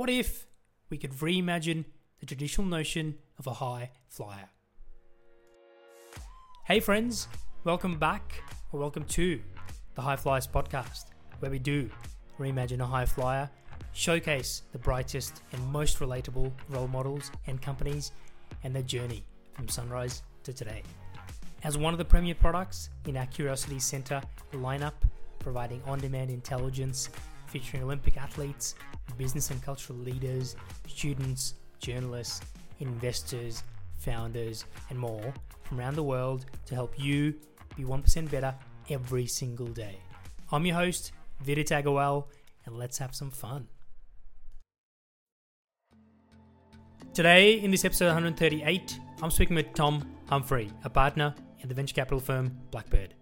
What if we could reimagine the traditional notion of a high flyer? Hey, friends, welcome back or welcome to the High Flyers podcast, where we do reimagine a high flyer, showcase the brightest and most relatable role models and companies, and their journey from sunrise to today. As one of the premier products in our Curiosity Center lineup, providing on demand intelligence featuring Olympic athletes, business and cultural leaders, students, journalists, investors, founders, and more from around the world to help you be 1% better every single day. I'm your host, Vidit Agarwal, and let's have some fun. Today, in this episode 138, I'm speaking with Tom Humphrey, a partner at the venture capital firm Blackbird.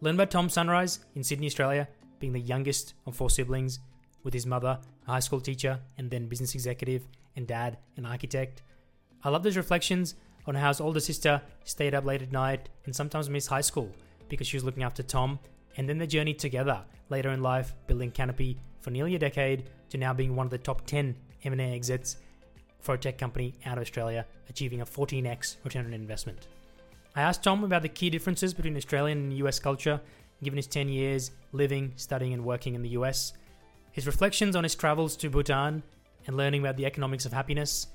Learn about Tom Sunrise in Sydney, Australia, being the youngest of four siblings, with his mother, a high school teacher and then business executive, and dad, an architect. I love those reflections on how his older sister stayed up late at night and sometimes missed high school because she was looking after Tom, and then the journey together later in life, building Kanopy for nearly a decade to now being one of the top 10 M&A exits for a tech company out of Australia, achieving a 14x return on investment. I asked Tom about the key differences between Australian and US culture, given his 10 years living, studying, and working in the US, his reflections on his travels to Bhutan and learning about the economics of happiness,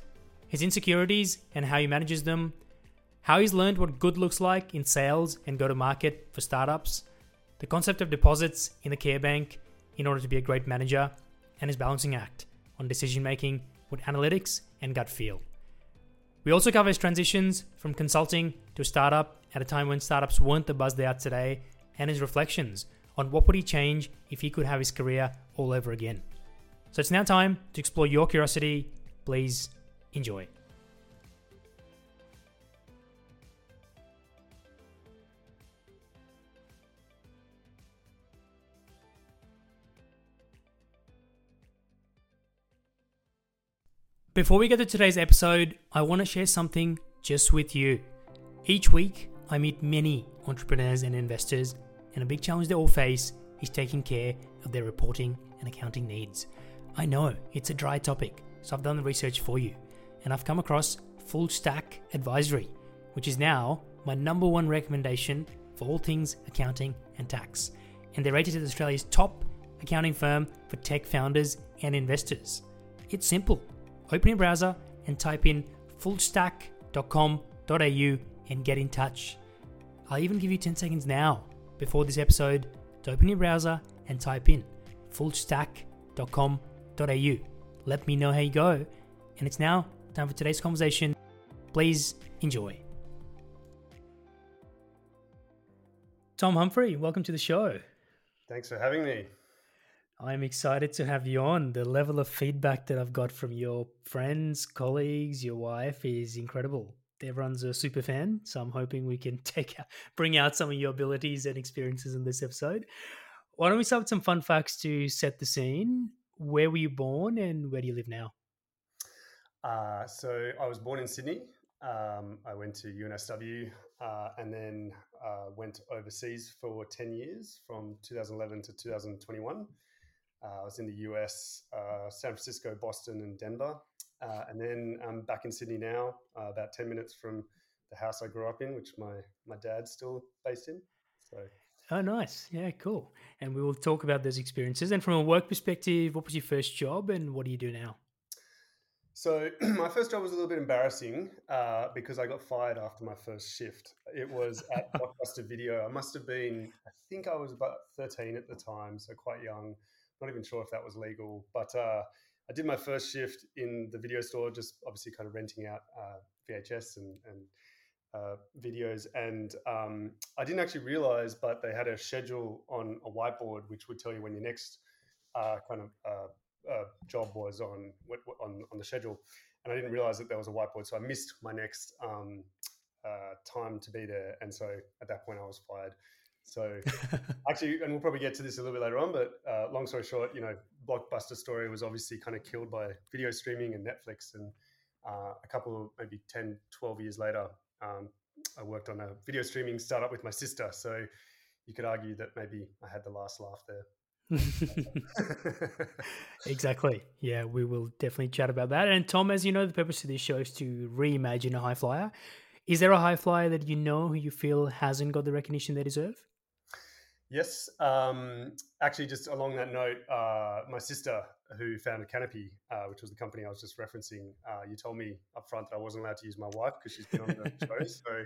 his insecurities and how he manages them, how he's learned what good looks like in sales and go to market for startups, the concept of deposits in the care bank in order to be a great manager, and his balancing act on decision making with analytics and gut feel. We also cover his transitions from consulting to startup at a time when startups weren't the buzz they are today, and his reflections on what would he change if he could have his career all over again. So it's now time to explore your curiosity. Please enjoy. Before we get to today's episode, I want to share something just with you. Each week, I meet many entrepreneurs and investors, and a big challenge they all face is taking care of their reporting and accounting needs. I know it's a dry topic, so I've done the research for you, and I've come across Full Stack Advisory, which is now my number one recommendation for all things accounting and tax. And they're rated as Australia's top accounting firm for tech founders and investors. It's simple open your browser and type in fullstack.com.au and get in touch. I'll even give you 10 seconds now before this episode to open your browser and type in fullstack.com.au. Let me know how you go. And it's now time for today's conversation. Please enjoy. Tom Humphrey, welcome to the show. Thanks for having me. I'm excited to have you on. The level of feedback that I've got from your friends, colleagues, your wife is incredible. Everyone's a super fan, so I'm hoping we can take bring out some of your abilities and experiences in this episode. Why don't we start with some fun facts to set the scene? Where were you born and where do you live now? Uh, so I was born in Sydney. Um, I went to UNSW uh, and then uh, went overseas for 10 years from 2011 to 2021. Uh, I was in the US, uh, San Francisco, Boston, and Denver. Uh, and then I'm back in Sydney now, about 10 minutes from the house I grew up in, which my, my dad's still based in. So. Oh, nice. Yeah, cool. And we will talk about those experiences. And from a work perspective, what was your first job and what do you do now? So my first job was a little bit embarrassing uh, because I got fired after my first shift. It was at Blockbuster Video. I must have been, I think I was about 13 at the time, so quite young not even sure if that was legal, but uh, I did my first shift in the video store, just obviously kind of renting out uh, VHS and, and uh, videos. And um, I didn't actually realize, but they had a schedule on a whiteboard which would tell you when your next uh, kind of uh, uh, job was on, on on the schedule. And I didn't realize that there was a whiteboard, so I missed my next um, time to be there. And so at that point, I was fired. So actually, and we'll probably get to this a little bit later on, but uh, long story short, you know, Blockbuster Story was obviously kind of killed by video streaming and Netflix. And uh, a couple of maybe 10, 12 years later, um, I worked on a video streaming startup with my sister. So you could argue that maybe I had the last laugh there. exactly. Yeah, we will definitely chat about that. And Tom, as you know, the purpose of this show is to reimagine a high flyer. Is there a high flyer that you know who you feel hasn't got the recognition they deserve? Yes. Um, actually, just along that note, uh, my sister, who founded Kanopy, uh, which was the company I was just referencing, uh, you told me up front that I wasn't allowed to use my wife because she's been on the show. So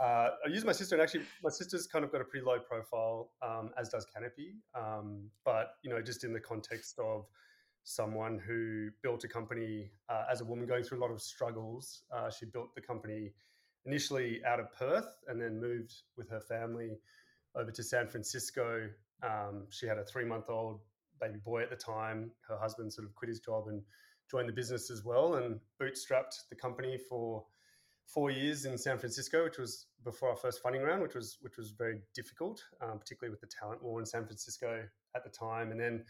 uh, I use my sister, and actually, my sister's kind of got a pretty low profile, um, as does Kanopy. Um, but you know, just in the context of someone who built a company uh, as a woman going through a lot of struggles, uh, she built the company initially out of Perth, and then moved with her family over to San Francisco. Um, she had a three-month-old baby boy at the time. Her husband sort of quit his job and joined the business as well, and bootstrapped the company for four years in San Francisco, which was before our first funding round, which was which was very difficult, um, particularly with the talent war in San Francisco at the time. And then,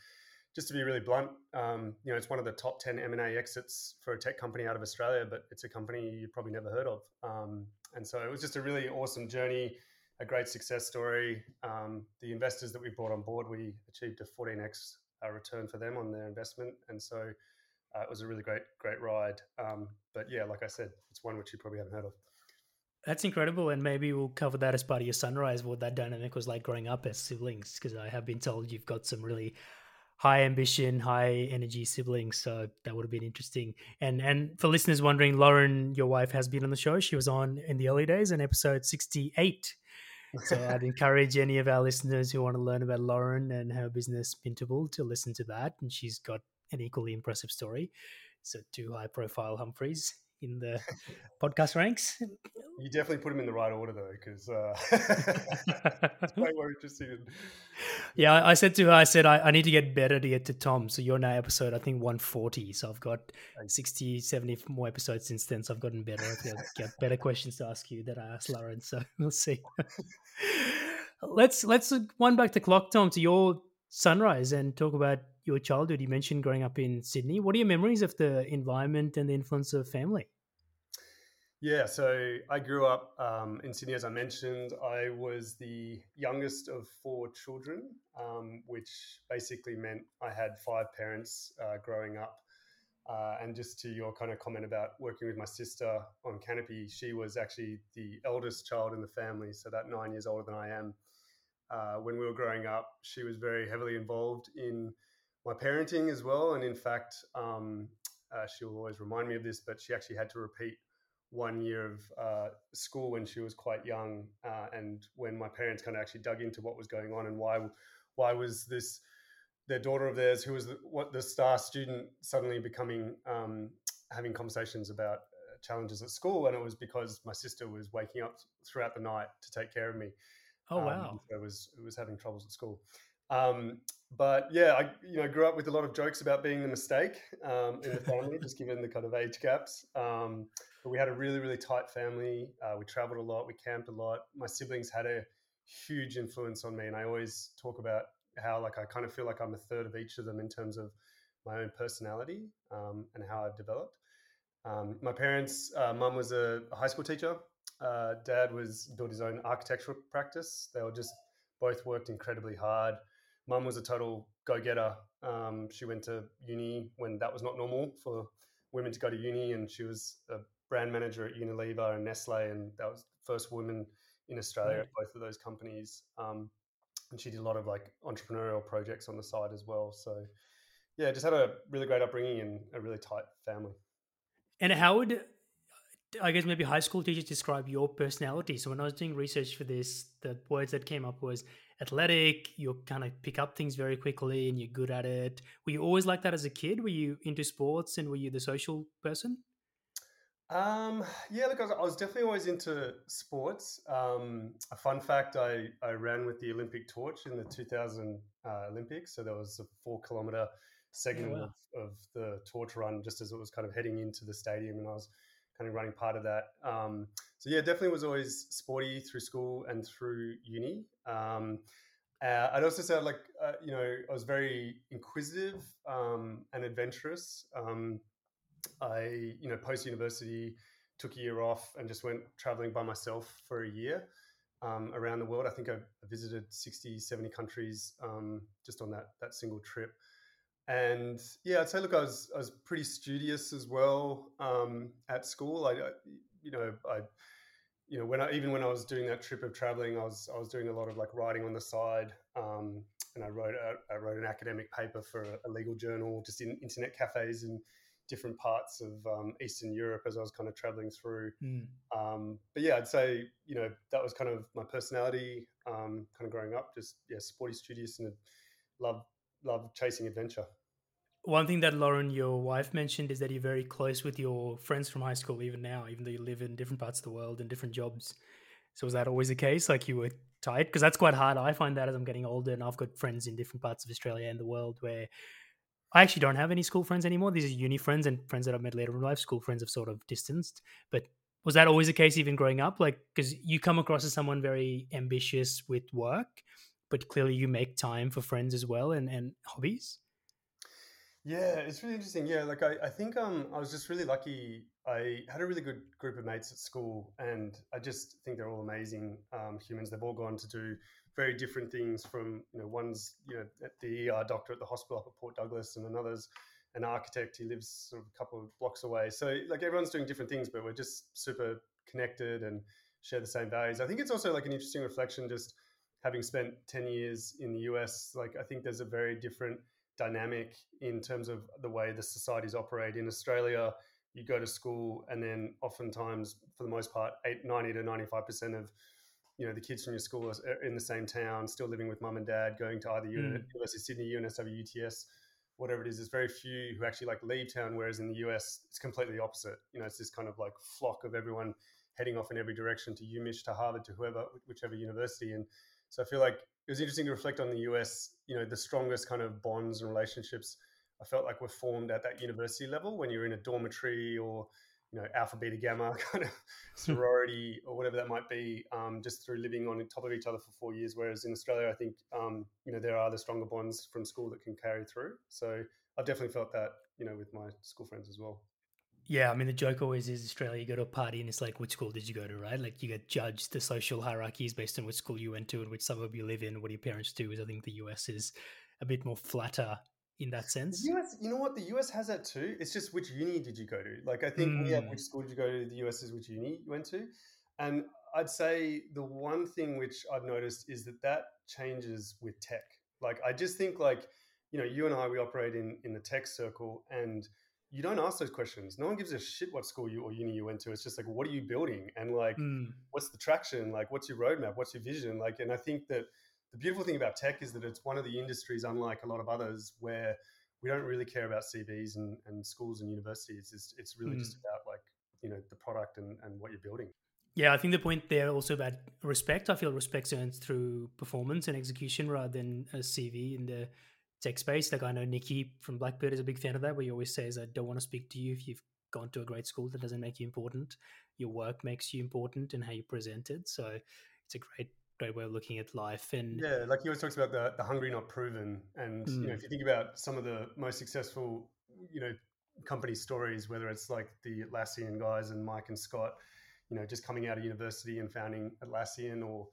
just to be really blunt, um, you know, it's one of the top ten M and A exits for a tech company out of Australia, but it's a company you probably never heard of. Um, and so it was just a really awesome journey, a great success story. Um, the investors that we brought on board, we achieved a 14x uh, return for them on their investment, and so uh, it was a really great, great ride. Um, but yeah, like I said, it's one which you probably haven't heard of. That's incredible, and maybe we'll cover that as part of your sunrise. What that dynamic was like growing up as siblings, because I have been told you've got some really high ambition, high energy siblings. So that would have been interesting. And and for listeners wondering, Lauren, your wife, has been on the show. She was on in the early days in episode sixty eight. So I'd encourage any of our listeners who want to learn about Lauren and her business Mintable to listen to that. And she's got an equally impressive story. So two high profile Humphreys in the podcast ranks. You definitely put them in the right order though, because uh, it's way more interesting. Yeah, I said to her, I said, I, I, need to get better to get to Tom. So you're now episode, I think, 140. So I've got 60, 70 more episodes since then. So I've gotten better. I've got better questions to ask you that I asked Lauren. So we'll see. let's let's one back the clock, Tom, to your sunrise and talk about your childhood. You mentioned growing up in Sydney. What are your memories of the environment and the influence of family? Yeah, so I grew up um, in Sydney, as I mentioned. I was the youngest of four children, um, which basically meant I had five parents uh, growing up. Uh, and just to your kind of comment about working with my sister on Kanopy, she was actually the eldest child in the family, so about nine years older than I am. Uh, when we were growing up, she was very heavily involved in my parenting as well. And in fact, um, uh, she will always remind me of this, but she actually had to repeat one year of uh, school when she was quite young, uh, and when my parents kind of actually dug into what was going on and why why was this their daughter of theirs who was the, what the star student suddenly becoming um, having conversations about uh, challenges at school, and it was because my sister was waking up throughout the night to take care of me. Oh wow! Um, so it was it was having troubles at school. Um, but yeah, I you know grew up with a lot of jokes about being the mistake um, in the family, just given the kind of age gaps. Um, but we had a really really tight family. Uh, we traveled a lot, we camped a lot. My siblings had a huge influence on me, and I always talk about how like I kind of feel like I'm a third of each of them in terms of my own personality um, and how I've developed. Um, my parents, uh, mum was a high school teacher. Uh, dad was built his own architectural practice. They were just both worked incredibly hard mum was a total go getter. Um, she went to uni when that was not normal for women to go to uni, and she was a brand manager at Unilever and Nestle, and that was the first woman in Australia at both of those companies. Um, and she did a lot of like entrepreneurial projects on the side as well. So, yeah, just had a really great upbringing and a really tight family. And how would I guess maybe high school teachers describe your personality? So when I was doing research for this, the words that came up was athletic, you kind of pick up things very quickly and you're good at it. Were you always like that as a kid? Were you into sports and were you the social person? Um, yeah, look, I was, I was, definitely always into sports. Um, a fun fact I, I ran with the Olympic torch in the 2000 uh, Olympics. So there was a four kilometer segment oh, wow. of, of, the torch run just as it was kind of heading into the stadium. And I was kind of running part of that. Um, so yeah, definitely was always sporty through school and through uni. Um, uh, I'd also say like uh, you know I was very inquisitive um, and adventurous. Um, I you know post university took a year off and just went traveling by myself for a year. um, around the world. I think I visited 60, 70 countries um, just on that that single trip. And yeah, I'd say, look, I was I was pretty studious as well um, at school. I, I, you know, I, you know, when I even when I was doing that trip of traveling, I was I was doing a lot of like writing on the side, um, and I wrote I wrote an academic paper for a, legal journal, just in internet cafes and different parts of um, Eastern Europe as I was kind of traveling through. Mm. Um, but yeah, I'd say you know that was kind of my personality, um, kind of growing up. Just yeah, sporty, studious, and love love chasing adventure. One thing that Lauren, your wife, mentioned is that you're very close with your friends from high school, even now, even though you live in different parts of the world and different jobs. So was that always the case? Like you were tight? Because that's quite hard. I find that as I'm getting older, and I've got friends in different parts of Australia and the world where I actually don't have any school friends anymore. These are uni friends and friends that I've met later in life. School friends have sort of distanced. But was that always the case even growing up? Like, because you come across as someone very ambitious with work, but clearly you make time for friends as well and, and hobbies. Yeah, it's really interesting. Yeah, like I, I think um, I was just really lucky. I had a really good group of mates at school, and I just think they're all amazing um, humans. They've all gone to do very different things from you know one's you know at the ER doctor at the hospital up at Port Douglas and another's an architect he lives sort of a couple of blocks away so like everyone's doing different things but we're just super connected and share the same values I think it's also like an interesting reflection just having spent 10 years in the US like I think there's a very different dynamic in terms of the way the societies operate in Australia you go to school and then oftentimes for the most part 8, 90 to 95% of you know the kids from your school are in the same town, still living with mum and dad, going to either mm. University of Sydney, UNSW, UTS, whatever it is. There's very few who actually like leave town. Whereas in the US, it's completely opposite. You know, it's this kind of like flock of everyone heading off in every direction to UMich, to Harvard, to whoever, whichever university. And so I feel like it was interesting to reflect on the US. You know, the strongest kind of bonds and relationships I felt like were formed at that university level when you're in a dormitory or you know alpha beta gamma kind of sorority or whatever that might be um, just through living on top of each other for four years whereas in australia i think um, you know there are the stronger bonds from school that can carry through so i've definitely felt that you know with my school friends as well yeah i mean the joke always is australia you go to a party and it's like which school did you go to right like you get judged the social hierarchies based on which school you went to and which suburb you live in what your parents do is i think the us is a bit more flatter in that sense. The US, you know what? The US has that too. It's just which uni did you go to? Like, I think mm. we have which school did you go to? The US is which uni you went to. And I'd say the one thing which I've noticed is that that changes with tech. Like, I just think, like, you know, you and I, we operate in, in the tech circle and you don't ask those questions. No one gives a shit what school you or uni you went to. It's just like, what are you building? And like, mm. what's the traction? Like, what's your roadmap? What's your vision? Like, and I think that the beautiful thing about tech is that it's one of the industries, unlike a lot of others, where we don't really care about CVs and, and schools and universities. It's, it's really mm. just about like, you know, the product and, and what you're building. Yeah, I think the point there also about respect. I feel respect's earned through performance and execution rather than a CV in the tech space. Like I know Niki from Blackbird is a big fan of that, where he always says, I don't want to speak to you if you've gone to a great school. That doesn't make you important. Your work makes you important and how you present it. So it's a great great way of looking at life. And yeah, like he always talks about the, the hungry, not proven. And mm. you know, mm. if you think about some of the most successful, you know, company stories, whether it's like the Atlassian guys and Mike and Scott, you know, just coming out of university and founding Atlassian, or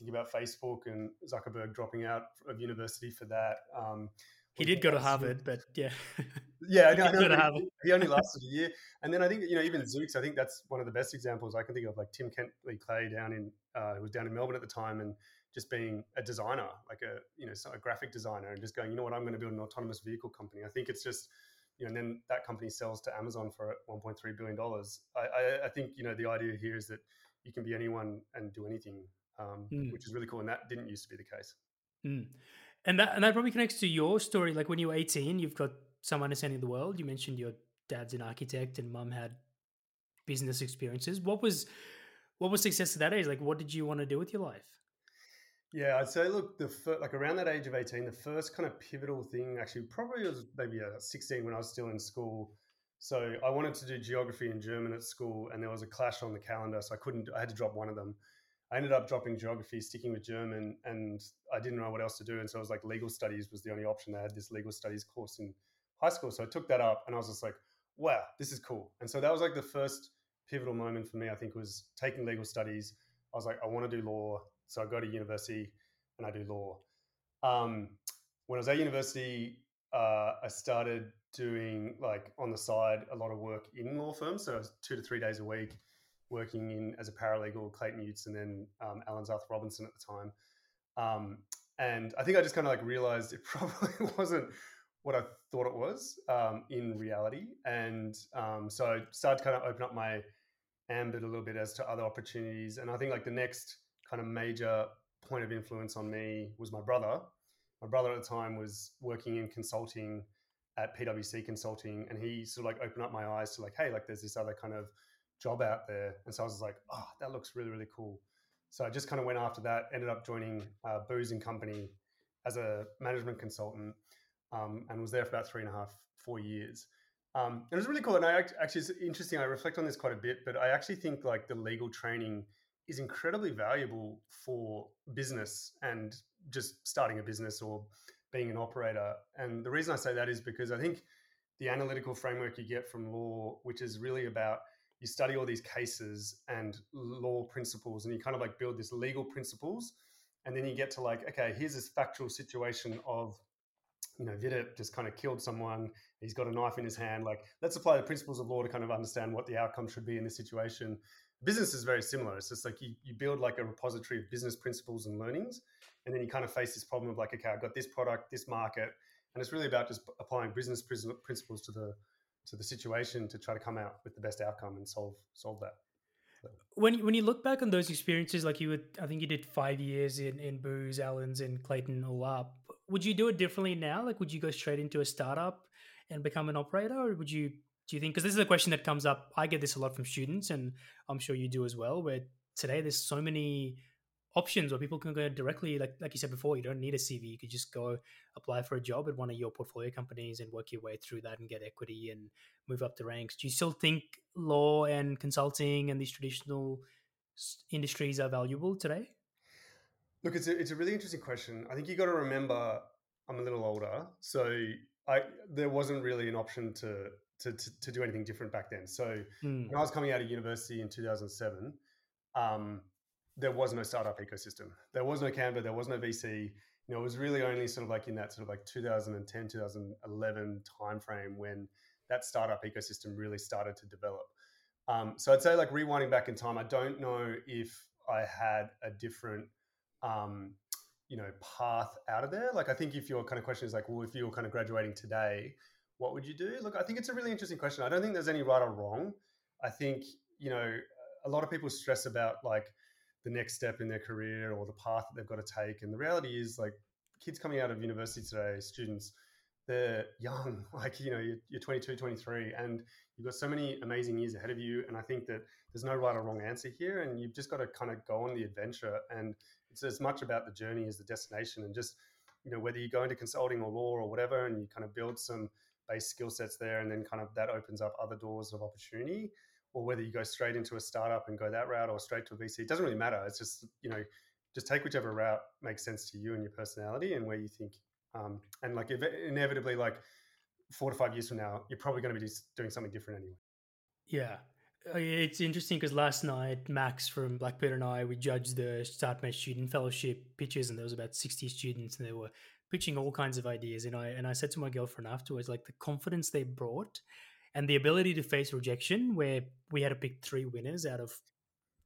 you think about Facebook and Zuckerberg dropping out of university for that. Um, he did go to Harvard, but yeah. Yeah, I know. He, he, only lasted a year, and then I think you know even Zoox. I think that's one of the best examples I can think of. Like Tim Kentley Klay down in uh, who was down in Melbourne at the time, and just being a designer, like a you know a graphic designer, and just going, you know what, I'm going to build an autonomous vehicle company. I think it's just you know, and then that company sells to Amazon for 1.3 billion dollars. I, I, I, think you know the idea here is that you can be anyone and do anything, um, mm. which is really cool, and that didn't used to be the case. Mm. And that and that probably connects to your story. Like when you were 18, you've got some understanding of the world. You mentioned your dad's an architect and mum had business experiences. What was what was success at that age? Like what did you want to do with your life? Yeah, I'd say look, the fir- like around that age of 18, the first kind of pivotal thing actually probably was maybe uh, 16 when I was still in school. So I wanted to do geography and German at school, and there was a clash on the calendar, so I couldn't. I had to drop one of them. I ended up dropping geography, sticking with German, and I didn't know what else to do. And so I was like, legal studies was the only option. They had this legal studies course in high school. So I took that up and I was just like, wow, this is cool. And so that was like the first pivotal moment for me, I think, was taking legal studies. I was like, I want to do law. So I go to university and I do law. Um, when I was at university, uh, I started doing like on the side a lot of work in law firms. So I was two to three days a week working in as a paralegal, Clayton Utz, and then um, Allens Arthur Robinson at the time. Um, and I think I just kind of like realized it probably wasn't what I thought it was um, in reality. And um, so I started to kind of open up my ambit a little bit as to other opportunities. And I think like the next kind of major point of influence on me was my brother. My brother at the time was working in consulting at PwC Consulting, and he sort of like opened up my eyes to like, hey, like there's this other kind of job out there. And so I was like, oh, that looks really, really cool. So I just kind of went after that, ended up joining uh, Booz and Company as a management consultant um, and was there for about three and a half, four years. Um, it was really cool. And I actually, it's interesting. I reflect on this quite a bit, but I actually think like the legal training is incredibly valuable for business and just starting a business or being an operator. And the reason I say that is because I think the analytical framework you get from law, which is really about you study all these cases and law principles and you kind of like build this legal principles and then you get to like okay here's this factual situation of you know Vidit just kind of killed someone he's got a knife in his hand like let's apply the principles of law to kind of understand what the outcome should be in this situation. Business is very similar it's just like you, you build like a repository of business principles and learnings and then you kind of face this problem of like okay i've got this product this market and it's really about just applying business principles to the to the situation to try to come out with the best outcome and solve solve that. When when you look back on those experiences, like you would, I think you did five years in in Booz, Allens, and Clayton all up. Would you do it differently now? Like, would you go straight into a startup and become an operator, or would you? Do you think? Because this is a question that comes up. I get this a lot from students, and I'm sure you do as well. Where today there's so many options where people can go directly like like you said before you don't need a cv you could just go apply for a job at one of your portfolio companies and work your way through that and get equity and move up the ranks. Do you still think law and consulting and these traditional industries are valuable today? Look it's a, it's a really interesting question. I think you got to remember i'm a little older so i there wasn't really an option to to, to, to do anything different back then. So mm. when i was coming out of university in 2007 um, there was no startup ecosystem. There was no Canva. There was no VC. You know, it was really only sort of like in that sort of like 2010, 2011 timeframe when that startup ecosystem really started to develop. Um, so I'd say like rewinding back in time, I don't know if I had a different, um, you know, path out of there. Like I think if your kind of question is like, well, if you were kind of graduating today, what would you do? Look, I think it's a really interesting question. I don't think there's any right or wrong. I think you know a lot of people stress about like the next step in their career or the path that they've got to take. And the reality is, like, kids coming out of university today, students, they're young, like, you know, you're, you're 22, 23, and you've got so many amazing years ahead of you. And I think that there's no right or wrong answer here. And you've just got to kind of go on the adventure. And it's as much about the journey as the destination. And just, you know, whether you go into consulting or law or whatever, and you kind of build some base skill sets there, and then kind of that opens up other doors of opportunity or whether you go straight into a startup and go that route or straight to a VC, it doesn't really matter. It's just, you know, just take whichever route makes sense to you and your personality and where you think. Um, and like inevitably, like four to five years from now, you're probably going to be doing something different anyway. Yeah. Uh, it's interesting because last night Max from Blackbird and I we judged the StartMate student fellowship pitches, and there was about sixty students, and they were pitching all kinds of ideas. And I and I said to my girlfriend afterwards, like the confidence they brought and the ability to face rejection, where we had to pick three winners out of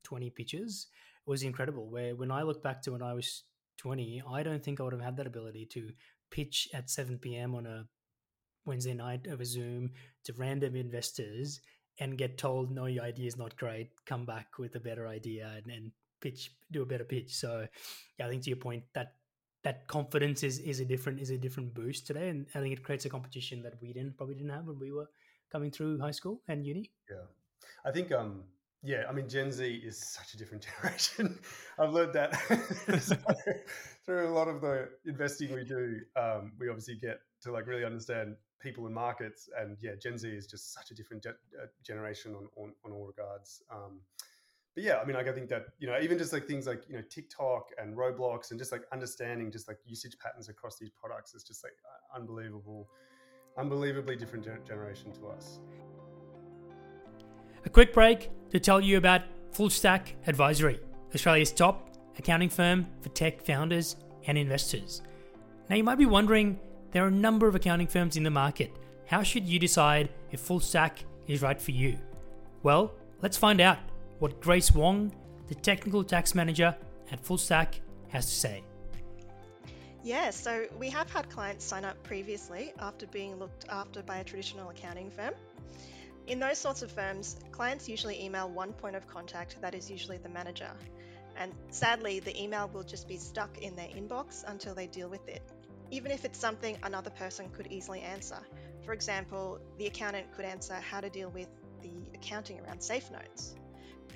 20 pitches, was incredible. Where when I look back to when I was 20, I don't think I would have had that ability to pitch at 7 p.m. on a Wednesday night over Zoom to random investors and get told, no, your idea is not great, come back with a better idea and, and pitch, do a better pitch. So, yeah, I think to your point, that that confidence is is a different is a different boost today, and I think it creates a competition that we didn't probably didn't have when we were coming through high school and uni? Yeah, I think um, yeah, I mean Gen Z is such a different generation. I've learned that through a lot of the investing we do. Um, we obviously get to like really understand people and markets, and yeah, Gen Z is just such a different de- uh, generation on, on, on all regards. Um, but yeah, I mean, like I think that you know, even just like things like you know TikTok and Roblox, and just like understanding just like usage patterns across these products is just like unbelievable unbelievably different generation to us. A quick break to tell you about Full Stack Advisory, Australia's top accounting firm for tech founders and investors. Now, you might be wondering there are a number of accounting firms in the market. How should you decide if full stack is right for you? Well, let's find out what Grace Wong, the technical tax manager at Full Stack, has to say. Yeah, so we have had clients sign up previously after being looked after by a traditional accounting firm. In those sorts of firms, clients usually email one point of contact that is usually the manager. And sadly, the email will just be stuck in their inbox until they deal with it, even if it's something another person could easily answer. For example, the accountant could answer how to deal with the accounting around safe notes.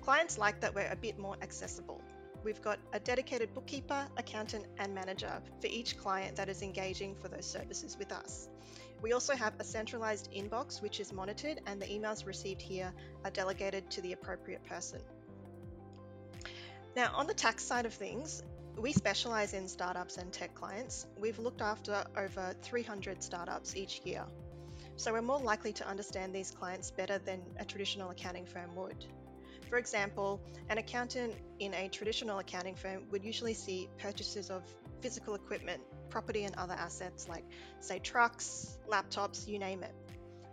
Clients like that we're a bit more accessible. We've got a dedicated bookkeeper, accountant, and manager for each client that is engaging for those services with us. We also have a centralized inbox which is monitored, and the emails received here are delegated to the appropriate person. Now, on the tax side of things, we specialize in startups and tech clients. We've looked after over 300 startups each year. So we're more likely to understand these clients better than a traditional accounting firm would. For example, an accountant in a traditional accounting firm would usually see purchases of physical equipment, property, and other assets like, say, trucks, laptops, you name it.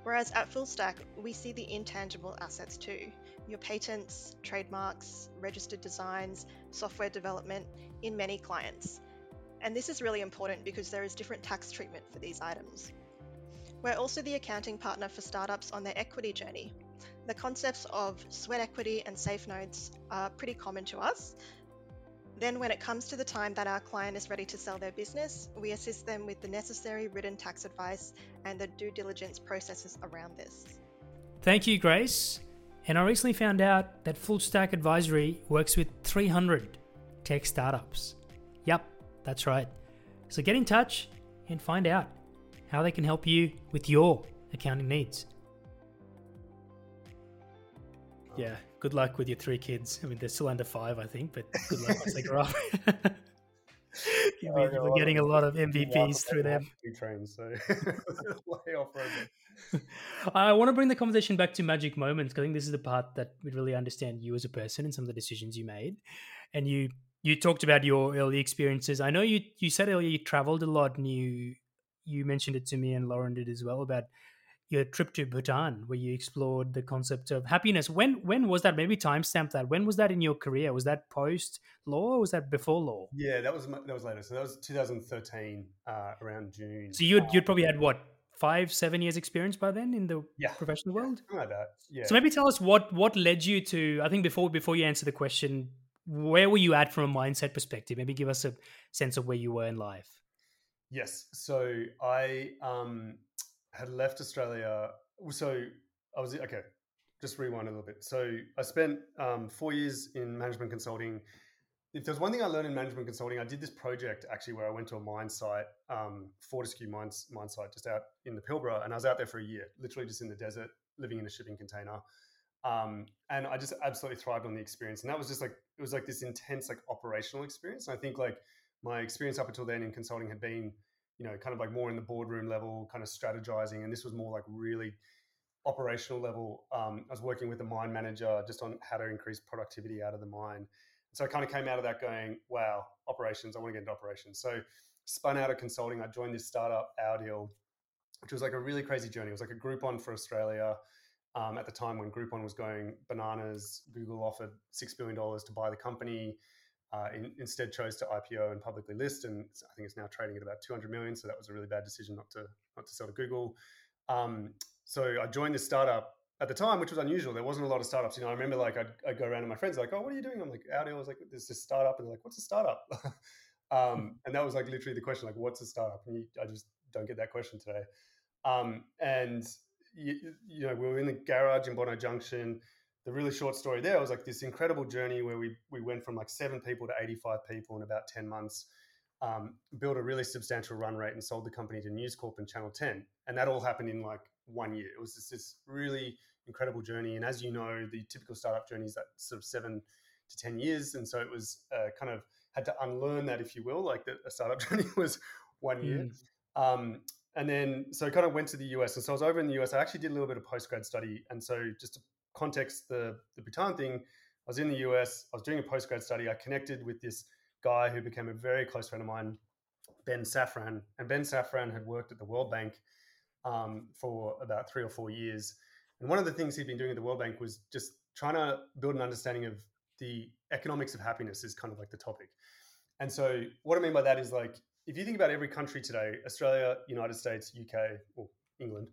Whereas at Full Stack, we see the intangible assets too your patents, trademarks, registered designs, software development in many clients. And this is really important because there is different tax treatment for these items. We're also the accounting partner for startups on their equity journey, the concepts of sweat equity and safe notes are pretty common to us. Then, when it comes to the time that our client is ready to sell their business, we assist them with the necessary written tax advice and the due diligence processes around this. Thank you, Grace. And I recently found out that Full Stack Advisory works with 300 tech startups. Yep, that's right. So get in touch and find out how they can help you with your accounting needs yeah, good luck with your three kids. I mean, they're still under five, I think, but good luck as they grow up. You'll be, you'll be getting a lot of MVPs through them. Trains, so way off I want to bring the conversation back to magic moments. Because I think this is the part that we really understand you as a person and some of the decisions you made. And you you talked about your early experiences. I know you you said earlier you traveled a lot, and you you mentioned it to me, and Lauren did as well about your trip to Bhutan, where you explored the concept of happiness. When when was that? Maybe timestamp that. When was that in your career? Was that post law or was that before law? Yeah, that was that was later. So that was 2013, uh, around June. So you'd you'd probably had what five seven years experience by then in the yeah. professional world. Something like that. Yeah. So maybe tell us what what led you to. I think before before you answer the question, where were you at from a mindset perspective? Maybe give us a sense of where you were in life. Yes. So I um had left Australia. So I was okay. Just rewind a little bit. So I spent um, four years in management consulting. If there's one thing I learned in management consulting, I did this project actually where I went to a mine site, um, Fortescue mine, mine site, just out in the Pilbara, and I was out there for a year, literally just in the desert, living in a shipping container. Um, and I just absolutely thrived on the experience. And that was just like it was like this intense, like operational experience. And I think like my experience up until then in consulting had been you know, kind of like more in the boardroom level, kind of strategizing. And this was more like really operational level. Um, I was working with a mine manager just on how to increase productivity out of the mine. So I kind of came out of that going, wow, operations, I want to get into operations. So spun out of consulting. I joined this startup, OurDeal, which was like a really crazy journey. It was like a Groupon for Australia. Um, at the time when Groupon was going bananas, Google offered $6 billion to buy the company uh, in, instead chose to IPO and publicly list, and I think it's now trading at about 200 million. So that was a really bad decision not to not to sell to Google. Um, so I joined this startup at the time, which was unusual. There wasn't a lot of startups. You know, I remember like I'd, I'd go around to my friends like, "Oh, what are you doing?" I'm like, "OurDeal." I was like, "There's this startup," and they're like, "What's a startup?" um, and that was like literally the question, like, "What's a startup?" And you, I just don't get that question today. Um, and you, you know, we were in the garage in Bondi Junction the really short story there was like this incredible journey where we we went from like seven people to 85 people in about 10 months um, built a really substantial run rate and sold the company to News Corp and Channel 10 and that all happened in like one year. It was just this really incredible journey and as you know the typical startup journey is that sort of seven to 10 years and so it was uh, kind of had to unlearn that if you will like that a startup journey was one year. Mm. um, and then so kind of went to the US and so I was over in the US I actually did a little bit of postgrad study and so just to context the the Bhutan thing, I was in the US. I was doing a postgrad study. I connected with this guy who became a very close friend of mine, Ben Safran. And Ben Safran had worked at the World Bank um, for about three or four years. And one of the things he'd been doing at the World Bank was just trying to build an understanding of the economics of happiness, is kind of like the topic. And so, what I mean by that is like, if you think about every country today, Australia, United States, UK, or England,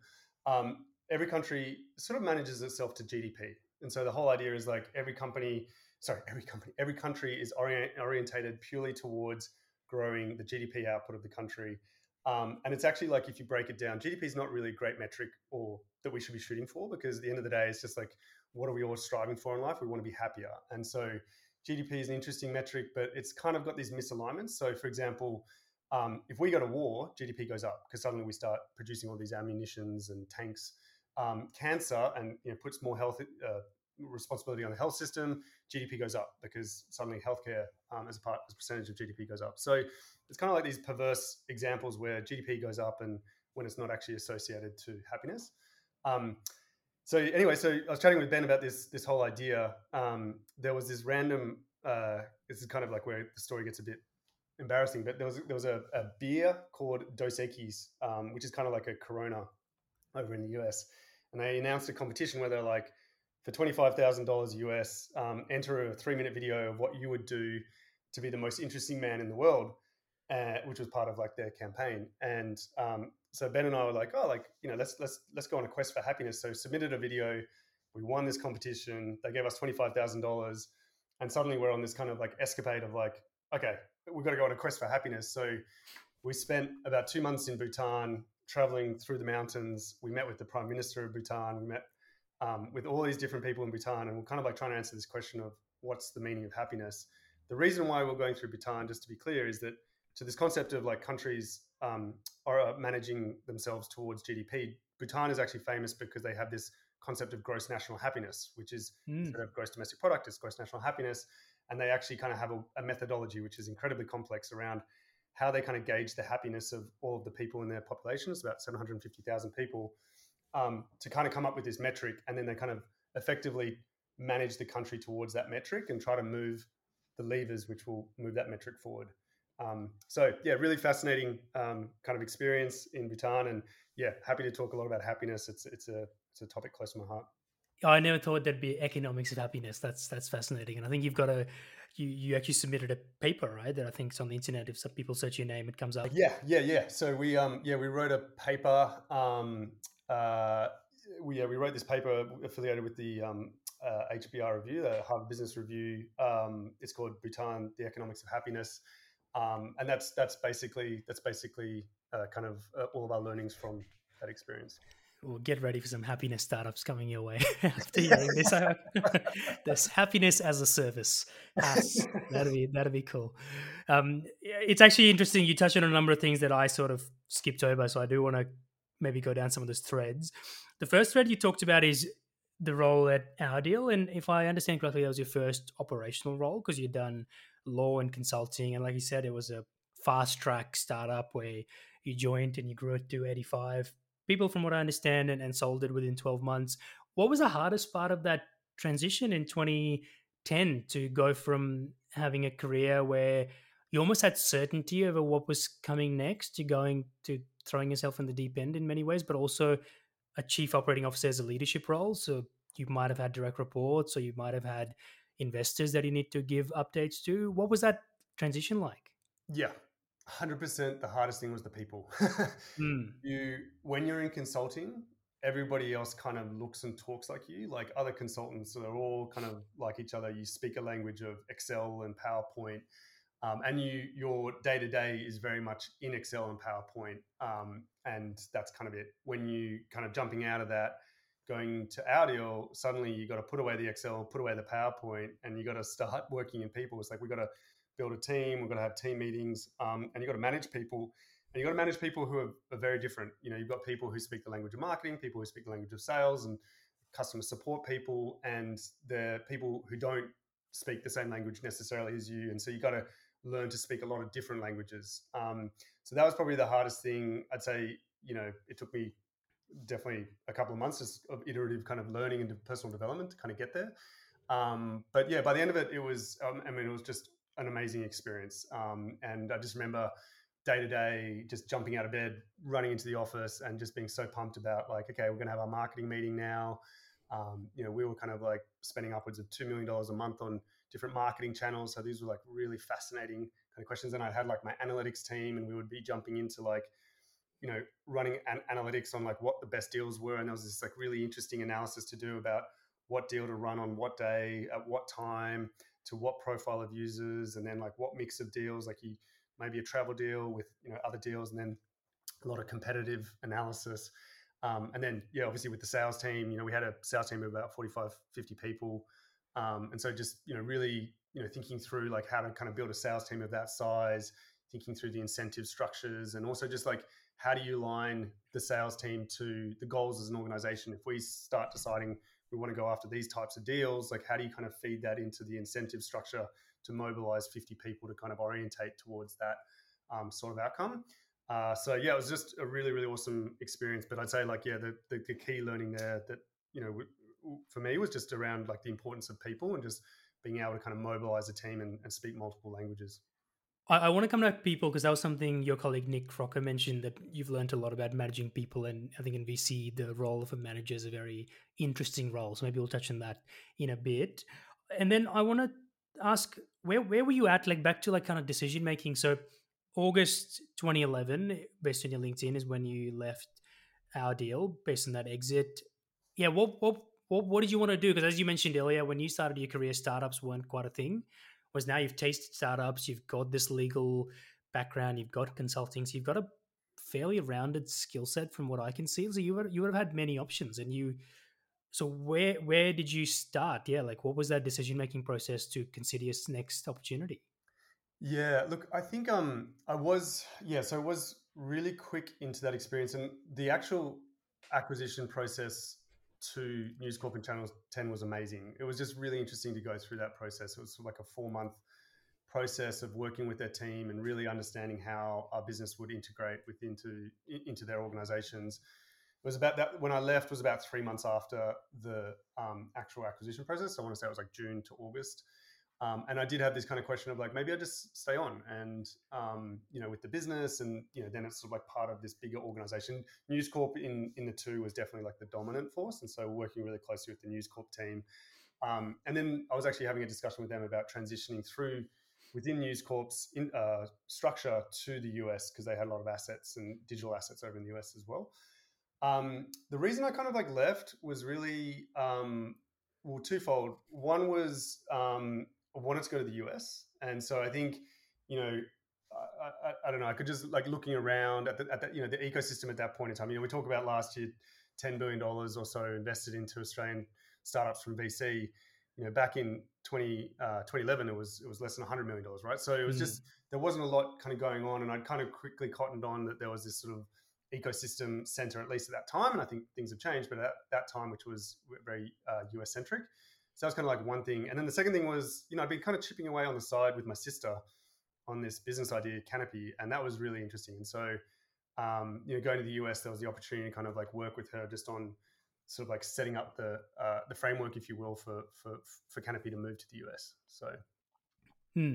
um, every country sort of manages itself to GDP. And so the whole idea is like every company, sorry, every company, every country is orient, orientated purely towards growing the GDP output of the country. Um, and it's actually like if you break it down, GDP is not really a great metric or that we should be shooting for because at the end of the day, it's just like what are we all striving for in life? We want to be happier. And so GDP is an interesting metric, but it's kind of got these misalignments. So, for example, um, if we go to war, GDP goes up because suddenly we start producing all these ammunitions and tanks. Um, cancer and you know, puts more health uh, responsibility on the health system. GDP goes up because suddenly healthcare um, as a part as a percentage of GDP goes up. So it's kind of like these perverse examples where GDP goes up and when it's not actually associated to happiness. Um, so anyway, so I was chatting with Ben about this this whole idea. Um, there was this random. Uh, this is kind of like where the story gets a bit embarrassing, but there was there was a, a beer called Dos Equis, um, which is kind of like a Corona over in the US, and they announced a competition where they're like, for twenty five thousand dollars US, um, enter a three minute video of what you would do to be the most interesting man in the world, uh, which was part of like their campaign. And um, so Ben and I were like, oh, like you know, let's let's let's go on a quest for happiness. So submitted a video, we won this competition. They gave us twenty five thousand dollars, and suddenly we're on this kind of like escapade of like, okay, we've got to go on a quest for happiness. So we spent about two months in Bhutan traveling through the mountains. We met with the prime minister of Bhutan. We met um, with all these different people in Bhutan, and we're kind of like trying to answer this question of what's the meaning of happiness. The reason why we're going through Bhutan, just to be clear, is that to this concept of like countries um, are managing themselves towards GDP. Bhutan is actually famous because they have this concept of gross national happiness, which is mm. instead of gross domestic product, it's gross national happiness and they actually kind of have a, a methodology which is incredibly complex around how they kind of gauge the happiness of all of the people in their population. It's about 750,000 people um, to kind of come up with this metric. And then they kind of effectively manage the country towards that metric and try to move the levers which will move that metric forward. Um, so, yeah, really fascinating um, kind of experience in Bhutan. And yeah, happy to talk a lot about happiness. It's, it's, a, it's a topic close to my heart. I never thought there'd be economics of happiness. That's that's fascinating, and I think you've got a you you actually submitted a paper, right? That I think is on the internet. If some people search your name, it comes up. Yeah, yeah, yeah. So we um yeah we wrote a paper. Um, uh, we yeah we wrote this paper affiliated with the um, uh, HBR review, the Harvard Business Review. Um, it's called Bhutan: The Economics of Happiness, um, and that's that's basically that's basically uh, kind of uh, all of our learnings from that experience well, get ready for some happiness startups coming your way after hearing this. this happiness as a service. Has, that'd be that'd be cool. Um, it's actually interesting. You touched on a number of things that I sort of skipped over, so I do want to maybe go down some of those threads. The first thread you talked about is the role at OurDeal, and if I understand correctly, that was your first operational role because you'd done law and consulting, and like you said, it was a fast track startup where you joined and you grew it to 85 people, from what I understand, and, and sold it within 12 months. What was the hardest part of that transition in 2010 to go from having a career where you almost had certainty over what was coming next to going to throwing yourself in the deep end in many ways, but also a chief operating officer as a leadership role. So you might have had direct reports or you might have had investors that you need to give updates to. What was that transition like? Yeah, hundred percent. The hardest thing was the people. mm. You when you're in consulting, everybody else kind of looks and talks like you. Like other consultants, so they're all kind of like each other. You speak a language of Excel and PowerPoint, um, and you your day to day is very much in Excel and PowerPoint, um, and that's kind of it. When you kind of jumping out of that. Going to OurDeal, suddenly you got to put away the Excel, put away the PowerPoint, and you got to start working in people. It's like we got to build a team. We've got to have team meetings, um, and you've got to manage people. And you've got to manage people who are, are, very different. You know, you've got people who speak the language of marketing, people who speak the language of sales, and customer support people, and the people who don't speak the same language necessarily as you. And so you've got to learn to speak a lot of different languages. Um, so that was probably the hardest thing. I'd say, you know, it took me definitely a couple of months of iterative kind of learning and personal development to kind of get there. Um, but yeah, by the end of it, it was, um, I mean, it was just an amazing experience. Um, and I just remember day to day, just jumping out of bed, running into the office, and just being so pumped about like, okay, we're going to have our marketing meeting now. Um, you know, we were kind of like spending upwards of two million dollars a month on different marketing channels. So these were like really fascinating kind of questions. And I had like my analytics team, and we would be jumping into like, you know, running an- analytics on like what the best deals were. And there was this like really interesting analysis to do about what deal to run on what day, at what time, to what profile of users, and then like what mix of deals. Like you maybe a travel deal with you know other deals, and then a lot of competitive analysis. Um, and then yeah, obviously with the sales team, you know, we had a sales team of about 45, 50 people. Um, and so just, you know, really, you know, thinking through like how to kind of build a sales team of that size, thinking through the incentive structures and also just like how do you align the sales team to the goals as an organization? If we start deciding we want to go after these types of deals, like how do you kind of feed that into the incentive structure to mobilize 50 people to kind of orientate towards that um, sort of outcome? Uh, so yeah, it was just a really, really awesome experience. But I'd say like, yeah, the, the, the key learning there that, you know, for me was just around like the importance of people and just being able to kind of mobilize a team and, and speak multiple languages. I, I want to come back to people because that was something your colleague Nick Crocker mentioned that you've learned a lot about managing people. And I think in VC, the role of a manager is a very interesting role. So maybe we'll touch on that in a bit. And then I want to ask where where were you at like back to like kind of decision making so august 2011 based on your linkedin is when you left OurDeal based on that exit yeah what what what, what did you want to do because as you mentioned earlier when you started your career startups weren't quite a thing was now you've tasted startups, you've got this legal background, you've got consulting, so you've got a fairly rounded skill set from what I can see. So you would, you would have had many options, and you. So where where did you start? Yeah, like what was that decision making process to consider your next opportunity? Yeah, look, I think um I was yeah, so I was really quick into that experience, and the actual acquisition process to News Corp and Channel 10 was amazing. It was just really interesting to go through that process. It was like a four month process of working with their team and really understanding how our business would integrate with into into their organizations. It was about that when I left was about three months after the um, actual acquisition process. So I want to say it was like June to August. Um, and I did have this kind of question of like maybe I just stay on and um, you know with the business and you know then it's sort of like part of this bigger organization. News Corp in in the two was definitely like the dominant force, and so working really closely with the News Corp team. Um, and then I was actually having a discussion with them about transitioning through within News Corp's in, uh, structure to the US because they had a lot of assets and digital assets over in the US as well. Um, the reason I kind of like left was really um, well twofold. One was wanted to go to the US, and so I think you know. I, I, I, don't know. I could just like looking around at the, at the you know the ecosystem at that point in time. You know, we talk about last year, ten billion dollars or so invested into Australian startups from VC. You know, back in 20, uh, 2011, it was it was less than 100 million dollars, right? So it was mm. just there wasn't a lot kind of going on, and I'd kind of quickly cottoned on that there was this sort of ecosystem center at least at that time, and I think things have changed, but at that time, which was very uh, US centric, so that was kind of like one thing. And then the second thing was, you know, I've been kind of chipping away on the side with my sister on this business idea, Kanopy, and that was really interesting. And so, um, you know, going to the US, there was the opportunity to kind of like work with her just on sort of like setting up the uh, the framework, if you will, for for for Kanopy to move to the US. So, hmm.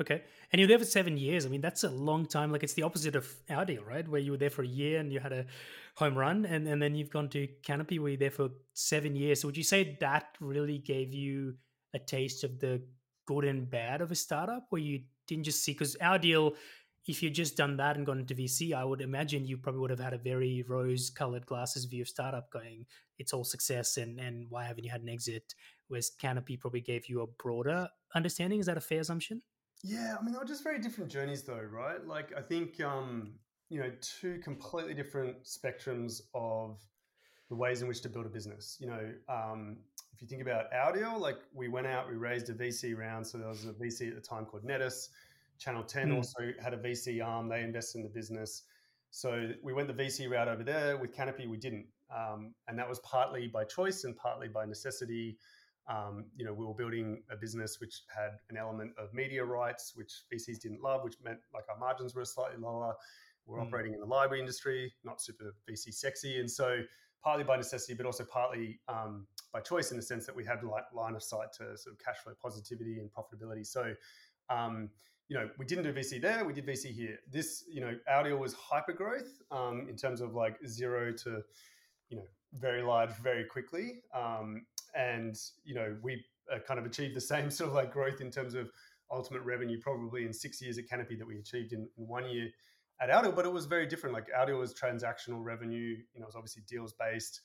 Okay. And you're there for seven years. I mean, that's a long time. Like it's the opposite of OurDeal, right? Where you were there for a year and you had a home run, and, and then you've gone to Kanopy where you're there for seven years. So would you say that really gave you a taste of the good and bad of a startup where you didn't just see because OurDeal if you'd just done that and gone into VC, I would imagine you probably would have had a very rose colored glasses view of startup going, it's all success and, and why haven't you had an exit? Whereas Kanopy probably gave you a broader understanding. Is that a fair assumption? Yeah, I mean, they were just very different journeys, though, right? Like, I think, um, you know, two completely different spectrums of the ways in which to build a business. You know, um, if you think about OurDeal, like we went out, we raised a VC round. So there was a VC at the time called Netus. Channel 10 mm. also had a VC arm. They invested in the business. So we went the VC route over there. With Kanopy, we didn't. Um, and that was partly by choice and partly by necessity. Um, you know, we were building a business which had an element of media rights, which VCs didn't love, which meant like our margins were slightly lower. We're mm. operating in the library industry, not super VC sexy, and so partly by necessity, but also partly um, by choice in the sense that we had like line of sight to sort of cash flow positivity and profitability. So Um, you know, we didn't do VC there, we did VC here. This, you know, OurDeal was hyper growth um, in terms of like zero to, you know, very large very quickly. Um, and, you know, we uh, kind of achieved the same sort of like growth in terms of ultimate revenue probably in six years at Kanopy that we achieved in, in one year at OurDeal, but it was very different. Like OurDeal was transactional revenue, you know, it was obviously deals based.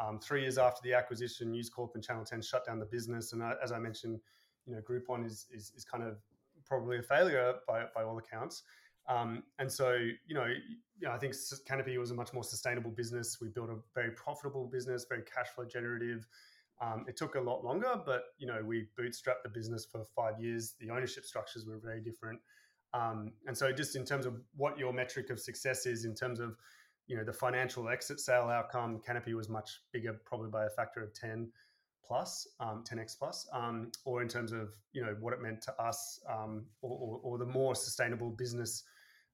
Um, three years after the acquisition, News Corp and Channel 10 shut down the business. And uh, as I mentioned, you know, Groupon is, is, is kind of probably a failure by, by all accounts. Um, and so, you know, you know, I think Kanopy was a much more sustainable business. We built a very profitable business, very cash flow generative. Um, it took a lot longer, but you know, we bootstrapped the business for five years. The ownership structures were very different, um, and so just in terms of what your metric of success is, in terms of you know the financial exit sale outcome, Kanopy was much bigger, probably by a factor of ten plus, um, 10x plus, um, or in terms of you know what it meant to us, um, or, or, or, the more sustainable business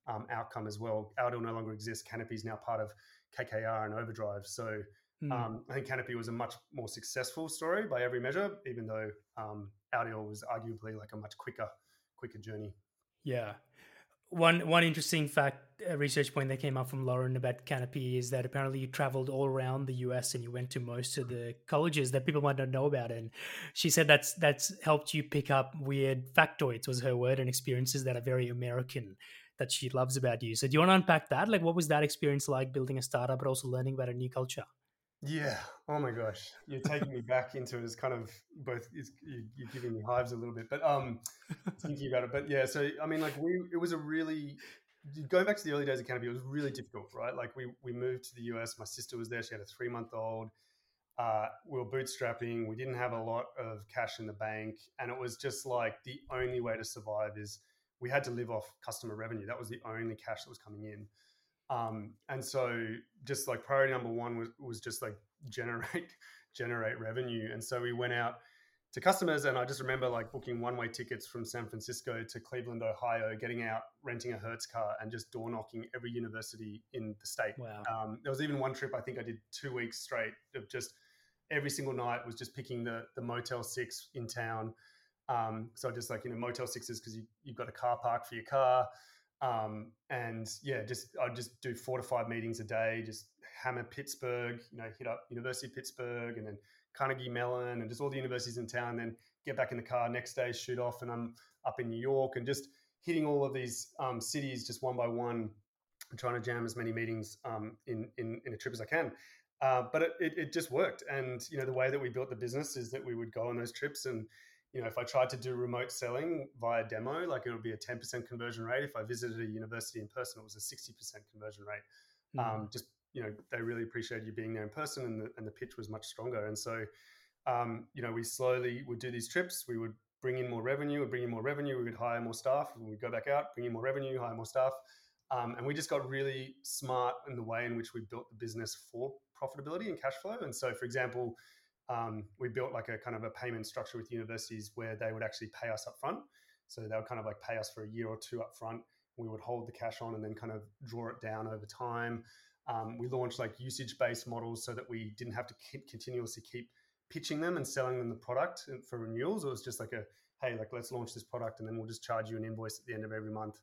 um, outcome as well. OurDeal no longer exists. Kanopy is now part of KKR and Overdrive. So mm. um, I think Kanopy was a much more successful story by every measure, even though um, OurDeal was arguably like a much quicker, quicker journey. Yeah, one one interesting fact, a research point that came up from Lauren about Kanopy is that apparently you traveled all around the US and you went to most of the colleges that people might not know about. And she said that's that's helped you pick up weird factoids was her word and experiences that are very American that she loves about you. So do you want to unpack that? Like what was that experience like building a startup but also learning about a new culture? Yeah. Oh my gosh, you're taking me back into it. It's kind of both. you're giving me hives a little bit, but um, thinking about it. But yeah, so I mean, like we, it was a really going back to the early days of Kanopy. It was really difficult, right? Like we we moved to the US. My sister was there. She had a three month old. Uh, we were bootstrapping. We didn't have a lot of cash in the bank, and it was just like the only way to survive is we had to live off customer revenue. That was the only cash that was coming in. Um, and so just like priority number one was, was just like generate generate revenue. And so we went out to customers and I just remember like booking one-way tickets from San Francisco to Cleveland, Ohio, getting out, renting a Hertz car and just door knocking every university in the state. Wow. Um, there was even one trip I think I did two weeks straight of just every single night was just picking the the Motel Six in town. Um, so just like you know Motel Sixes because you you've got a car park for your car. Um, and yeah, just I'd just do four to five meetings a day, just hammer Pittsburgh, you know, hit up University of Pittsburgh and then Carnegie Mellon and just all the universities in town, then get back in the car next day, shoot off, and I'm up in New York and just hitting all of these um, cities just one by one, trying to jam as many meetings um, in, in, in a trip as I can. Uh, but it, it, it just worked. And, you know, the way that we built the business is that we would go on those trips and you know, if I tried to do remote selling via demo, like it would be a 10% conversion rate. If I visited a university in person, it was a 60% conversion rate. Mm. Um, just, you know, they really appreciated you being there in person and the, and the pitch was much stronger. And so, um, you know, we slowly would do these trips. We would bring in more revenue, we'd bring in more revenue. We would hire more staff. We'd go back out, bring in more revenue, hire more staff. Um, and we just got really smart in the way in which we built the business for profitability and cash flow. And so, for example, um, we built like a kind of a payment structure with universities where they would actually pay us up front. So they would kind of like pay us for a year or two up front. We would hold the cash on and then kind of draw it down over time. Um, we launched like usage based models so that we didn't have to keep, continuously keep pitching them and selling them the product for renewals. It was just like a, hey, like let's launch this product and then we'll just charge you an invoice at the end of every month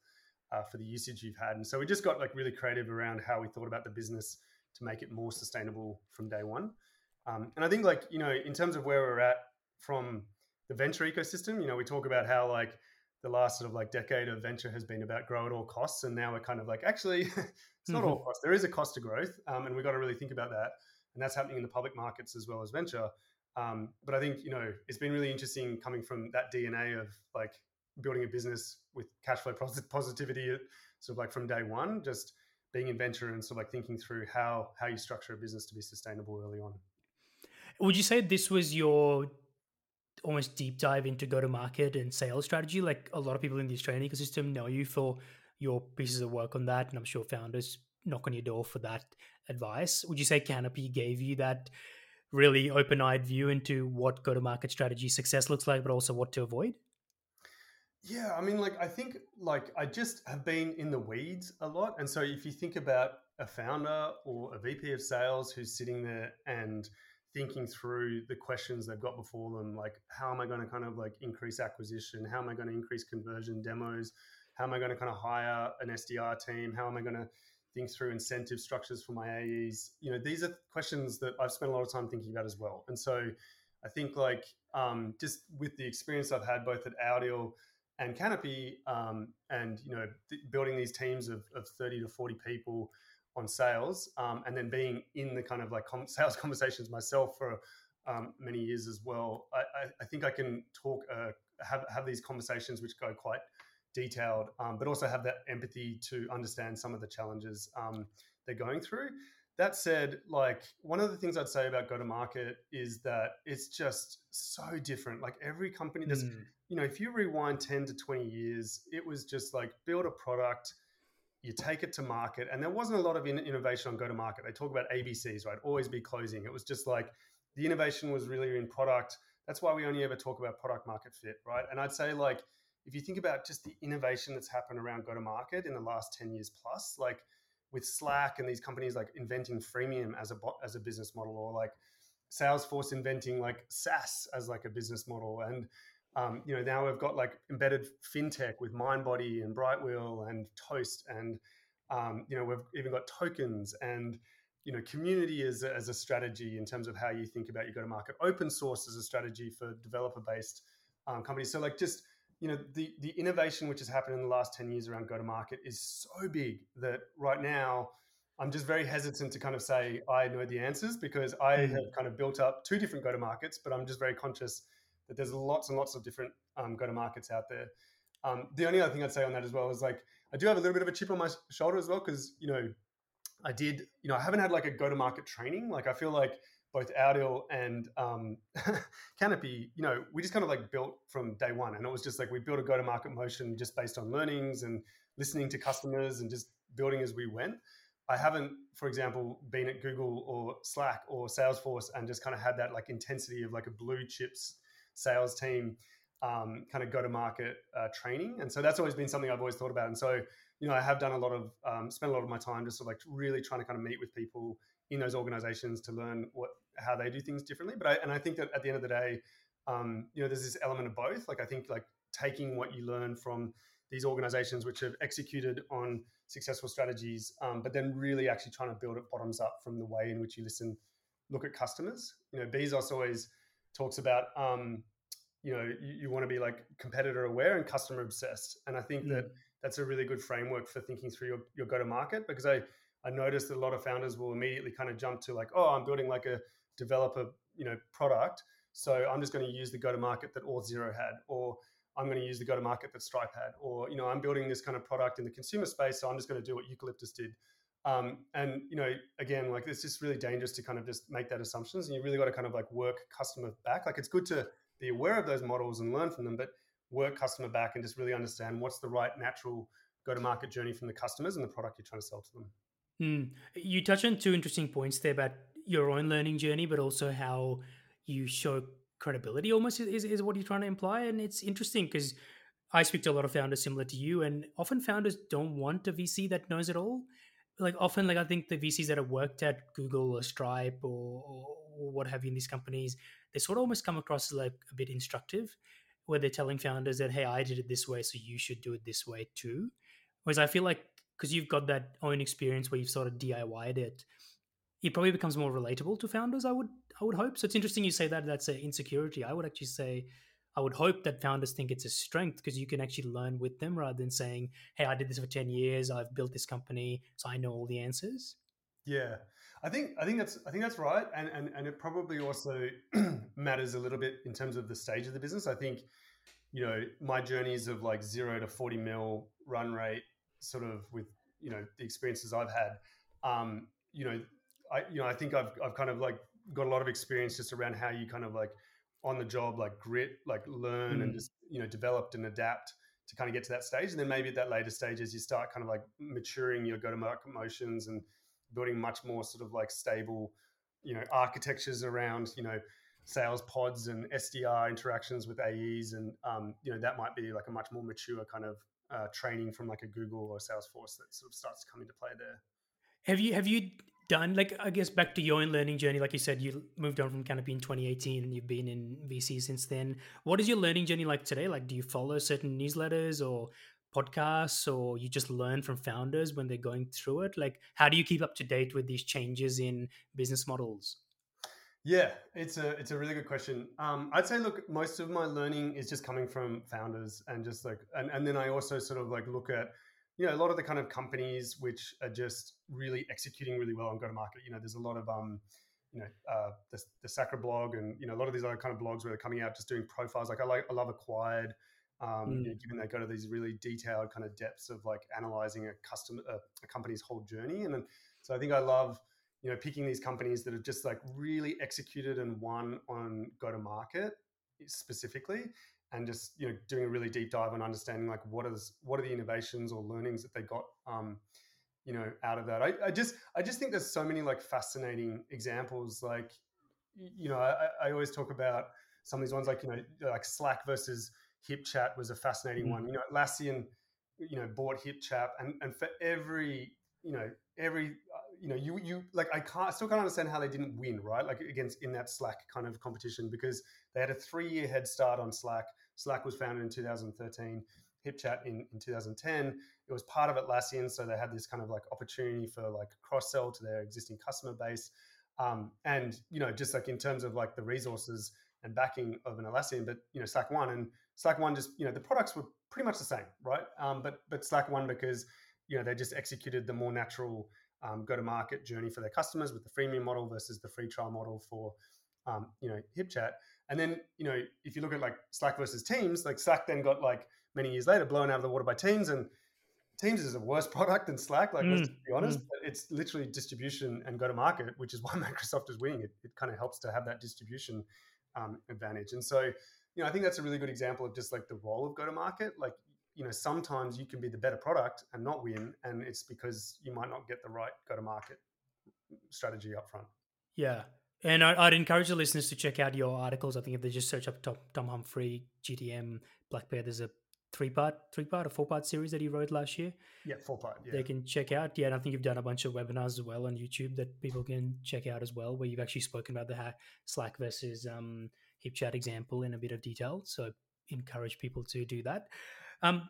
uh, for the usage you've had. And so we just got like really creative around how we thought about the business to make it more sustainable from day one. Um, and I think like, you know, in terms of where we're at from the venture ecosystem, you know, we talk about how like the last sort of like decade of venture has been about grow at all costs. And now we're kind of like, actually, it's not mm-hmm. all costs. There is a cost to growth. Um, and we've got to really think about that. And that's happening in the public markets as well as venture. Um, but I think, you know, it's been really interesting coming from that DNA of like building a business with cash flow positivity sort of like from day one, just being in venture and sort of like thinking through how, how you structure a business to be sustainable early on. Would you say this was your almost deep dive into go to market and sales strategy? Like a lot of people in the Australian ecosystem know you for your pieces of work on that, and I'm sure founders knock on your door for that advice. Would you say Kanopy gave you that really open eyed view into what go to market strategy success looks like, but also what to avoid? Yeah, I mean, like, I think, like, I just have been in the weeds a lot. And so if you think about a founder or a VP of sales who's sitting there and thinking through the questions they've got before them like how am i going to kind of like increase acquisition? How am i going to increase conversion demos? How am i going to kind of hire an sdr team? How am i going to think through incentive structures for my aes you know these are questions that i've spent a lot of time thinking about as well. And so i think like um, just with the experience i've had both at OurDeal and Kanopy um, and you know th- building these teams of, of 30 to 40 people on sales, um, and then being in the kind of like com- sales conversations myself for um, many years as well. I, I, I, think I can talk, uh, have have these conversations which go quite detailed, um, but also have that empathy to understand some of the challenges um, they're going through. That said, like one of the things I'd say about go to market is that it's just so different. Like every company, there's, mm. you know, if you rewind 10 to 20 years, it was just like build a product, you take it to market. And there wasn't a lot of in- innovation on go to market they talk about abcs right? Always be closing. It was just like the innovation was really in product. That's why we only ever talk about product market fit right? And i'd say like if you think about just the innovation that's happened around go to market in the last 10 years plus like with slack and these companies like inventing freemium as a as a business model or like salesforce inventing like saas as like a business model. And um, you know, now we've got like embedded fintech with Mindbody and Brightwheel and Toast, and um, you know, we've even got tokens and you know, community as a, as a strategy in terms of how you think about your go to market. Open source as a strategy for developer based um, companies. So like just you know, the the innovation which has happened in the last ten years around go to market is so big that right now. I'm just very hesitant to kind of say I know the answers because I mm-hmm. have kind of built up two different go to markets, but I'm just very conscious that there's lots and lots of different um, go to markets out there. Um, the only other thing I'd say on that as well is like I do have a little bit of a chip on my shoulder as well because you know I did you know I haven't had like a go to market training. Like I feel like both OurDeal and um, Kanopy, you know, we just kind of like built from day one, and it was just like we built a go to market motion just based on learnings and listening to customers and just building as we went. I haven't, for example, been at Google or Slack or Salesforce and just kind of had that like intensity of like a blue chips sales team um, kind of go to market uh, training. And so that's always been something I've always thought about. And so, you know, I have done a lot of, um, spent a lot of my time just sort of like really trying to kind of meet with people in those organizations to learn what, how they do things differently. But I, and I think that at the end of the day, um, you know, there's this element of both. Like I think like taking what you learn from these organizations which have executed on successful strategies, um, but then really actually trying to build it bottoms up from the way in which you listen, look at customers. You know, Bezos always talks about um, you know you, you, want to be like competitor aware and customer obsessed and i think mm. that that's a really good framework for thinking through your, your go to market because i i noticed that a lot of founders will immediately kind of jump to like oh i'm building like a developer you know product so i'm just going to use the go to market that Auth0 had or i'm going to use the go to market that stripe had or you know i'm building this kind of product in the consumer space so i'm just going to do what eucalyptus did um, and you know, again, like it's just really dangerous to kind of just make that assumptions, and you really got to kind of like work customer back. Like it's good to be aware of those models and learn from them, but work customer back and just really understand what's the right natural go to market journey from the customers and the product you're trying to sell to them. Mm. You touch on two interesting points there about your own learning journey, but also how you show credibility almost is, is what you're trying to imply. And it's interesting because I speak to a lot of founders similar to you, and often founders don't want a VC that knows it all like often like i think the vcs that have worked at google or stripe or, or what have you in these companies they sort of almost come across as like a bit instructive where they're telling founders that hey i did it this way so you should do it this way too. Whereas i feel like because you've got that own experience where you've sort of diy'd it it probably becomes more relatable to founders i would i would hope. So it's interesting you say that that's an insecurity. I would actually say I would hope that founders think it's a strength because you can actually learn with them rather than saying, "Hey, I did this for ten years. I've built this company, so I know all the answers." Yeah, I think I think that's I think that's right, and and and it probably also matters a little bit in terms of the stage of the business. I think you know my journeys of like zero to forty mil run rate, sort of with you know the experiences I've had. Um, you know, I you know I think I've I've kind of like got a lot of experience just around how you kind of like on the job like grit like learn mm. and just you know developed and adapt to kind of get to that stage and then maybe at that later stage as you start kind of like maturing your go to market motions and building much more sort of like stable you know architectures around you know sales pods and sdr interactions with aes and um, you know that might be like a much more mature kind of uh, training from like a google or salesforce that sort of starts to come into play there have you have you done like i guess back to your own learning journey like you said you moved on from Kanopy in 2018 and you've been in vc since then. What is your learning journey like today? Like do you follow certain newsletters or podcasts or you just learn from founders when they're going through it? Like how do you keep up to date with these changes in business models? Yeah it's a it's a really good question. Um, i'd say look most of my learning is just coming from founders and just like and, and then i also sort of like look at you know a lot of the kind of companies which are just really executing really well on go to market you know there's a lot of um you know uh, the, the Sacra blog and you know a lot of these other kind of blogs where they're coming out just doing profiles. Like i like i love acquired um, mm. you know, given they go to these really detailed kind of depths of like analyzing a customer a, a company's whole journey. And then so i think i love you know picking these companies that have just like really executed and won on go to market specifically and just you know doing a really deep dive on understanding like what is what are the innovations or learnings that they got um, you know out of that I, I just i just think there's so many like fascinating examples like you know I, I always talk about some of these ones like you know like slack versus hipchat was a fascinating mm-hmm. one you know Atlassian you know bought hipchat and and for every you know every you know, you you like I can't still can't understand how they didn't win, right? Like against in that Slack kind of competition because they had a three year head start on Slack. Slack was founded in 2013. HipChat in, in 2010. It was part of Atlassian, so they had this kind of like opportunity for like cross sell to their existing customer base. Um, and you know, just like in terms of like the resources and backing of an Atlassian, but you know, Slack won and Slack won just you know the products were pretty much the same, right? Um, but but Slack won because you know they just executed the more natural um, go to market journey for their customers with the freemium model versus the free trial model for um, you know HipChat. And then you know if you look at like Slack versus Teams, like Slack then got like many years later blown out of the water by Teams, and Teams is a worse product than Slack. Like mm. let's be honest, mm. but it's literally distribution and go to market, which is why Microsoft is winning. It, it kind of helps to have that distribution um, advantage. And so you know I think that's a really good example of just like the role of go to market. Like you know sometimes you can be the better product and not win and it's because you might not get the right go to market strategy up front yeah and I'd encourage the listeners to check out your articles. I think if they just search up Tom, Tom Humphrey, GTM, Blackbird, there's a three part, three part, or four part series that he wrote last year. Yeah, four part. Yeah. They can check out. Yeah, and I think you've done a bunch of webinars as well on YouTube that people can check out as well, where you've actually spoken about the Slack versus um, HipChat example in a bit of detail. So encourage people to do that. Um,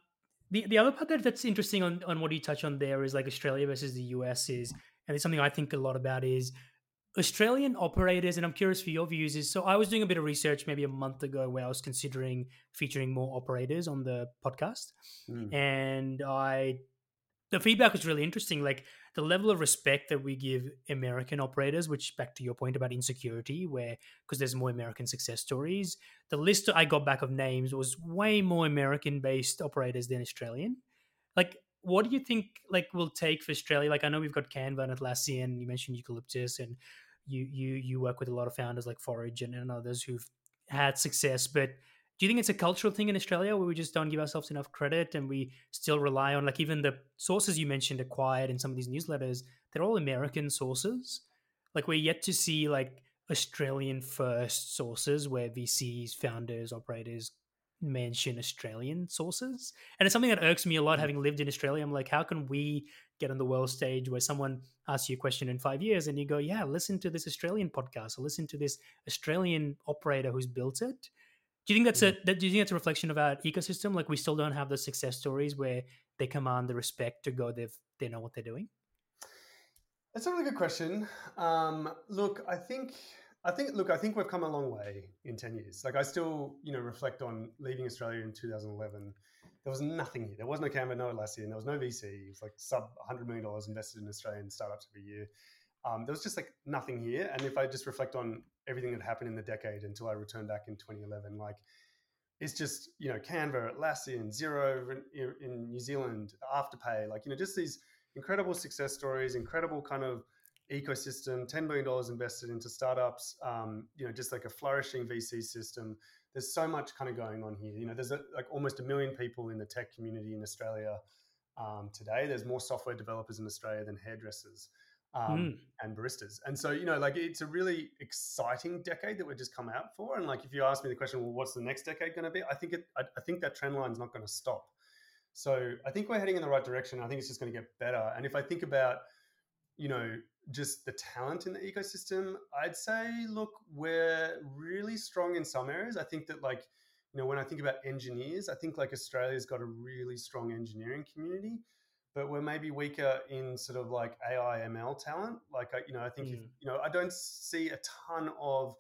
the the other part that, that's interesting on, on what you touch on there is like Australia versus the US is, and it's something I think a lot about is Australian operators, and I'm curious for your views. Is so I was doing a bit of research maybe a month ago where I was considering featuring more operators on the podcast, mm. and I the feedback was really interesting. Like the level of respect that we give American operators, which back to your point about insecurity, where because there's more American success stories, the list I got back of names was way more American based operators than Australian. Like, what do you think like will take for Australia? Like, I know we've got Canva and Atlassian. You mentioned Eucalyptus, and you you you work with a lot of founders like Forage and, and others who've had success, but do you think it's a cultural thing in Australia where we just don't give ourselves enough credit and we still rely on like even the sources you mentioned acquired in some of these newsletters, they're all American sources. Like we're yet to see like Australian first sources where VCs, founders, operators mention Australian sources. And it's something that irks me a lot mm. having lived in Australia. I'm like, how can we get on the world stage where someone asks you a question in five years and you go, yeah, listen to this Australian podcast or listen to this Australian operator who's built it do you think that's a mm. do you think that's a reflection of our ecosystem? Like we still don't have the success stories where they command the respect to go they've they know what they're doing? That's a really good question. Um, look, I think I think look, I think we've come a long way in ten years. Like I still, you know, reflect on leaving Australia in 2011. There was nothing here. There was no Canva, no Atlassian. There was no VC. It was like sub 100 million dollars invested in Australian startups every year. Um, there was just like nothing here. And if I just reflect on everything that happened in the decade until I returned back in 2011. Like, it's just you know Canva, Atlassian, Xero in, in New Zealand, Afterpay, like you know just these incredible success stories, incredible kind of ecosystem, ten billion dollars invested into startups, um, you know just like a flourishing VC system. There's so much kind of going on here. You know, there's a, like almost a million people in the tech community in Australia um, today. There's more software developers in Australia than hairdressers um, mm. and baristas. And so, you know, like it's a really exciting decade that we've just come out for. And like, if you ask me the question, well, what's the next decade going to be? I think it, I, I think that trend line is not going to stop. So I think we're heading in the right direction. I think it's just going to get better. And if I think about, you know, just the talent in the ecosystem, I'd say, look, we're really strong in some areas. I think that, like, you know, when I think about engineers, I think like Australia's got a really strong engineering community, but we're maybe weaker in sort of like AI ML talent. Like, I, you know, I think, mm. if, you know, I don't see a ton of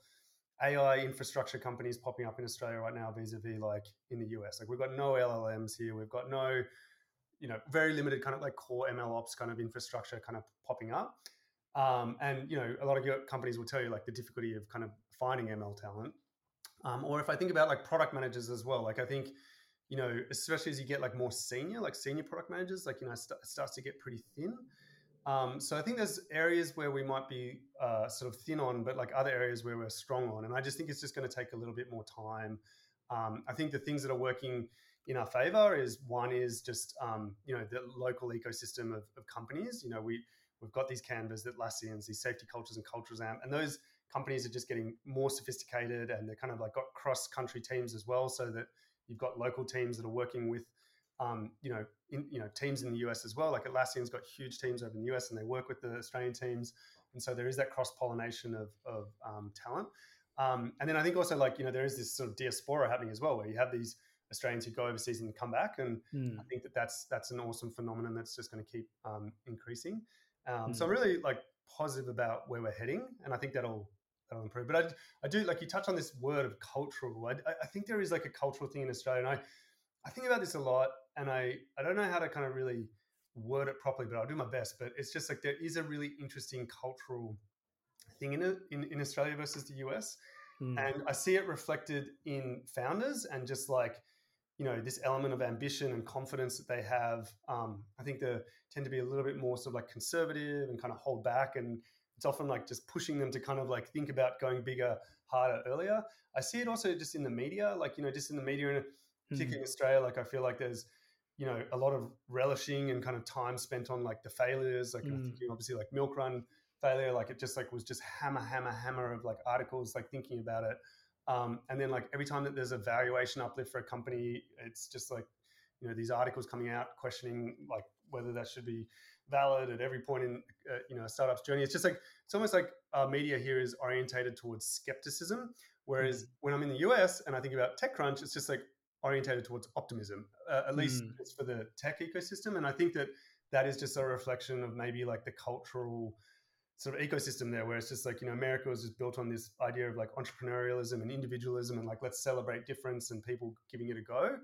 AI infrastructure companies popping up in Australia right now vis-a-vis like in the US. Like we've got no LLMs here. We've got no, you know, very limited kind of like core ML ops kind of infrastructure kind of popping up. Um, and you know, a lot of your companies will tell you like the difficulty of kind of finding ML talent. Um, or if I think about like product managers as well, like I think, you know, especially as you get like more senior, like senior product managers, like you know, st- starts to get pretty thin. Um, so I think there's areas where we might be uh, sort of thin on, but like other areas where we're strong on. And I just think it's just going to take a little bit more time. Um, I think the things that are working in our favor is one is just um, you know the local ecosystem of, of companies. You know we We've got these Canvas, that Atlassians, these safety cultures and cultures amp, and those companies are just getting more sophisticated and they're kind of like got cross country teams as well, so that you've got local teams that are working with, um, you know, in, you know, teams in the US as well. Like Atlassian's got huge teams over in the US and they work with the Australian teams, and so there is that cross pollination of, of um, talent. Um, and then I think also like you know there is this sort of diaspora happening as well, where you have these Australians who go overseas and come back, and mm. I think that that's that's an awesome phenomenon that's just going to keep um, increasing. Um, mm. So I'm really like positive about where we're heading, and I think that'll that'll improve. But I, I do like you touch on this word of cultural. I, I think there is like a cultural thing in Australia, and I I think about this a lot, and I I don't know how to kind of really word it properly, but I'll do my best. But it's just like there is a really interesting cultural thing in it in, in Australia versus the US. Mm. And I see it reflected in founders and just like you know this element of ambition and confidence that they have um, i think they tend to be a little bit more sort of like conservative and kind of hold back and it's often like just pushing them to kind of like think about going bigger harder earlier i see it also just in the media like you know just in the media and particularly mm-hmm. in australia like i feel like there's you know a lot of relishing and kind of time spent on like the failures like mm. i'm thinking obviously like Milkrun failure like it just like was just hammer hammer hammer of like articles like thinking about it um, and then like every time that there's a valuation uplift for a company, it's just like, you know, these articles coming out questioning like whether that should be valid at every point in, uh, you know, a startup's journey. It's just like, it's almost like our media here is orientated towards skepticism. Whereas mm. when I'm in the US and I think about TechCrunch, it's just like orientated towards optimism, uh, at least mm. it's for the tech ecosystem. And I think that that is just a reflection of maybe like the cultural sort of ecosystem there where it's just like you know america was just built on this idea of like entrepreneurialism and individualism and like let's celebrate difference and people giving it a go.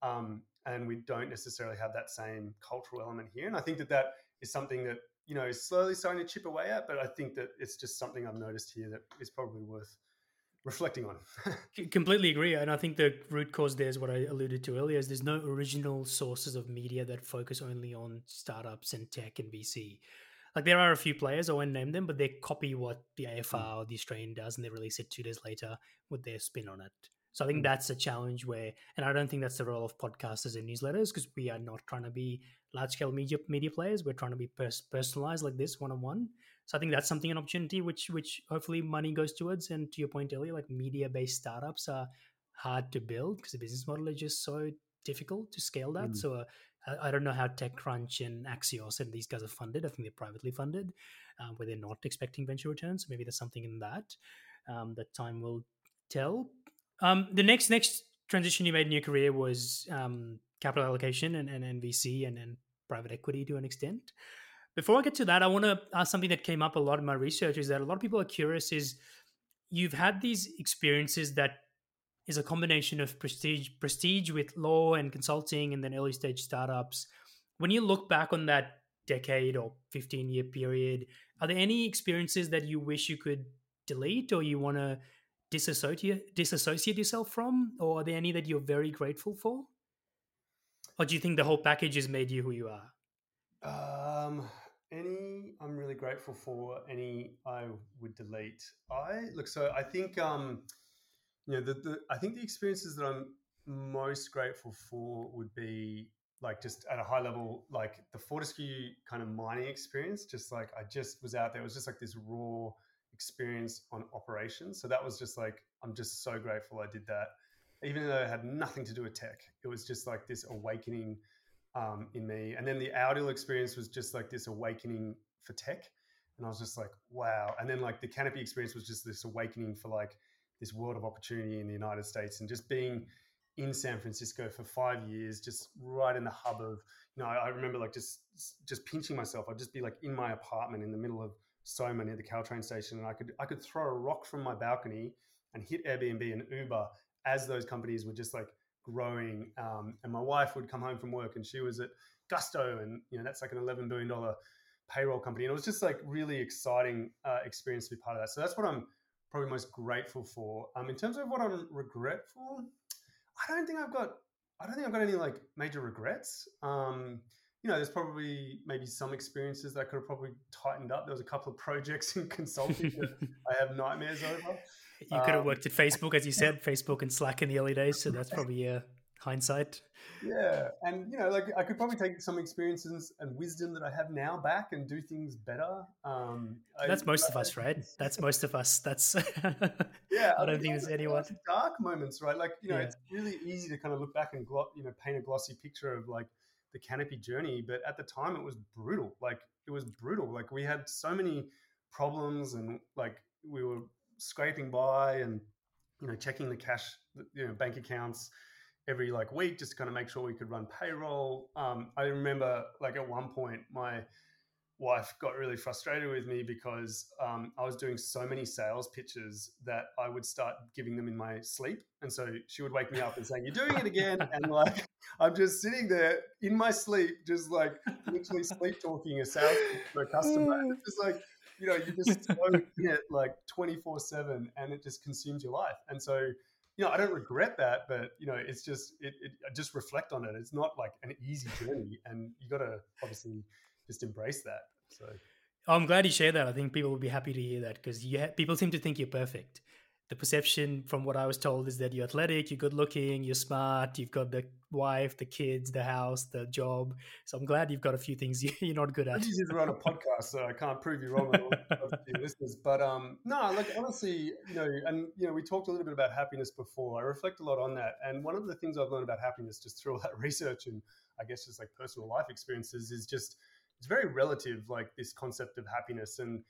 Um, and we don't necessarily have that same cultural element here. And i think that that is something that you know is slowly starting to chip away at but i think that it's just something i've noticed here that is probably worth reflecting on. Completely agree. And i think the root cause there is what i alluded to earlier is there's no original sources of media that focus only on startups and tech and vc like there are a few players, I won't name them, but they copy what the AFR mm. or the Australian does and they release it two days later with their spin on it. So I think mm. that's a challenge where, and I don't think that's the role of podcasters and newsletters because we are not trying to be large scale media media players. We're trying to be pers- personalized like this one on one. So I think that's something an opportunity which which hopefully money goes towards. And to your point earlier, like media based startups are hard to build because the business model is just so difficult to scale that. Mm. So uh, I, don't know how TechCrunch and Axios and these guys are funded. I think they're privately funded, um, where they're not expecting venture returns. So maybe there's something in that um, that time will tell. Um, the next next transition you made in your career was um, capital allocation and, and, VC and, and private equity to an extent. Before I get to that, I want to ask something that came up a lot in my research is that a lot of people are curious is you've had these experiences that is a combination of prestige prestige with law and consulting and then early stage startups. When you look back on that decade or 15 year period are there any experiences that you wish you could delete or you want to disassociate disassociate yourself from? Or are there any that you're very grateful for? Or do you think the whole package has made you who you are? Um any i'm really grateful for any i would delete. I look so i think um you know, the, the I think the experiences that I'm most grateful for would be like just at a high level, like the Fortescue kind of mining experience. Just like I just was out there, it was just like this raw experience on operations. So that was just like I'm just so grateful I did that, even though it had nothing to do with tech. It was just like this awakening um, in me. And then the OurDeal experience was just like this awakening for tech, and I was just like, wow. And then like the Kanopy experience was just this awakening for like this world of opportunity in the United States, and just being in San Francisco for five years, just right in the hub of, you know, I, remember like just just pinching myself. I'd just be like in my apartment in the middle of Soma near the Caltrain station, and I could I could throw a rock from my balcony and hit Airbnb and Uber as those companies were just like growing. Um, and my wife would come home from work, and she was at Gusto, and you know that's like an eleven billion dollar payroll company, and it was just like really exciting uh, experience to be part of that. So that's what I'm probably most grateful for. Um, in terms of what I'm regretful, I don't think I've got I don't think I've got any like major regrets. Um, you know, there's probably maybe some experiences that I could have probably tightened up. There was a couple of projects in consulting that I have nightmares over. You could have um, worked at Facebook, as you said, Facebook and Slack in the early days. So that's probably a hindsight. Yeah, and you know, like I could probably take some experiences and wisdom that I have now back and do things better. Um, That's I, most I, of us, right? That's most of us. That's yeah. I don't think there's anyone dark moments, right? Like you know, yeah. it's really easy to kind of look back and glo- you know paint a glossy picture of like the Kanopy journey, but at the time it was brutal. Like it was brutal. Like we had so many problems and like we were scraping by and you know checking the cash, you know, bank accounts every like week just to kind of make sure we could run payroll. Um, I remember like at one point my wife got really frustrated with me because um, I was doing so many sales pitches that I would start giving them in my sleep. And so she would wake me up and saying, You're doing it again. And like, I'm just sitting there in my sleep, just like literally sleep talking a sales for a customer. And it's just like, you know, you just so in it like 24 7 and it just consumes your life. And so, you know, I don't regret that, but you know, it's just it, it I just reflect on it. It's not like an easy journey, and you got to obviously just embrace that. So, I'm glad you share that. I think people will be happy to hear that because people seem to think you're perfect, the perception from what I was told is that you're athletic, you're good looking, you're smart, you've got the wife, the kids, the house, the job. So I'm glad you've got a few things you're not good at. Easy to run a podcast, so I can't prove you wrong listeners. But um, no, like honestly, you know, and you know, we talked a little bit about happiness before. I reflect a lot on that, and one of the things I've learned about happiness just through all that research and I guess just like personal life experiences is just it's very relative. Like this concept of happiness and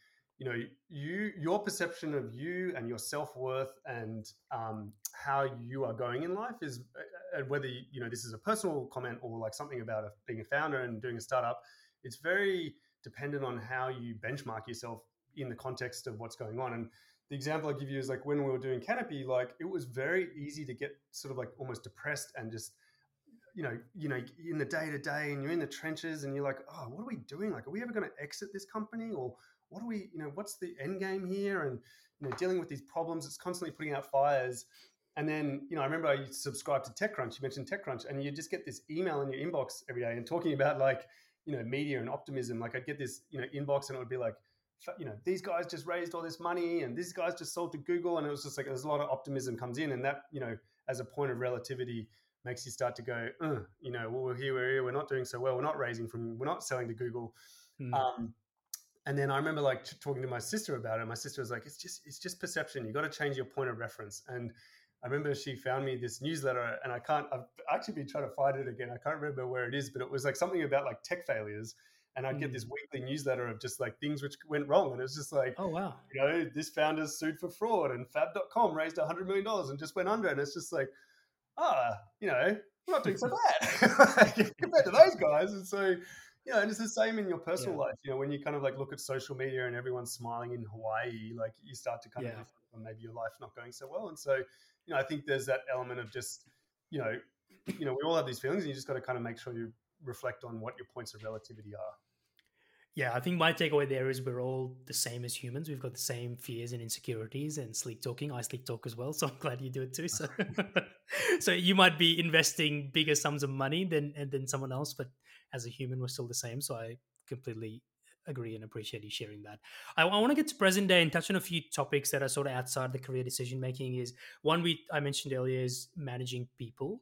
you know you your perception of you and your self-worth and um, how you are going in life is uh, and whether you know this is a personal comment or like something about a, being a founder and doing a startup it's very dependent on how you benchmark yourself in the context of what's going on and the example i give you is like when we were doing Kanopy like it was very easy to get sort of like almost depressed and just you know, you know, in the day to day, and you're in the trenches, and you're like, oh, what are we doing? Like, are we ever going to exit this company, or what do we, you know, what's the end game here? And, you know, dealing with these problems, it's constantly putting out fires. And then, you know, I remember I subscribed to TechCrunch. You mentioned TechCrunch, and you just get this email in your inbox every day and talking about like, you know, media and optimism. Like I'd get this, you know, inbox and it would be like, you know, these guys just raised all this money and these guys just sold to Google. And it was just like, there's a lot of optimism comes in. And that, you know, as a point of relativity makes you start to go, uh, you know, well, we're here, we're here, we're not doing so well. We're not raising from, we're not selling to Google. Mm. Um, and then I remember like talking to my sister about it. My sister was like, "It's just it's just perception. You got to change your point of reference." And I remember she found me this newsletter, and I can't. I've actually been trying to find it again. I can't remember where it is, but it was like something about like tech failures. And I'd mm. get this mm. weekly newsletter of just like things which went wrong, and it was just like, oh wow, you know, this founder sued for fraud, and Fab.com raised a hundred million dollars and just went under, and it's just like, ah, you know, we're not doing so bad compared to those guys, and so you know, and it's the same in your personal yeah. life. You know, when you kind of like look at social media and everyone's smiling in Hawaii, like you start to kind yeah. of maybe your life not going so well. And so, you know, I think there's that element of just, you know, you know, we all have these feelings, and you just got to kind of make sure you reflect on what your points of relativity are. Yeah, I think my takeaway there is we're all the same as humans. We've got the same fears and insecurities and sleep talking. I sleep talk as well, so I'm glad you do it too. So, so you might be investing bigger sums of money than and than someone else, but as a human, we're still the same. So I completely agree and appreciate you sharing that. I, I want to get to present day and touch on a few topics that are sort of outside the career decision making. Is one we I mentioned earlier is managing people.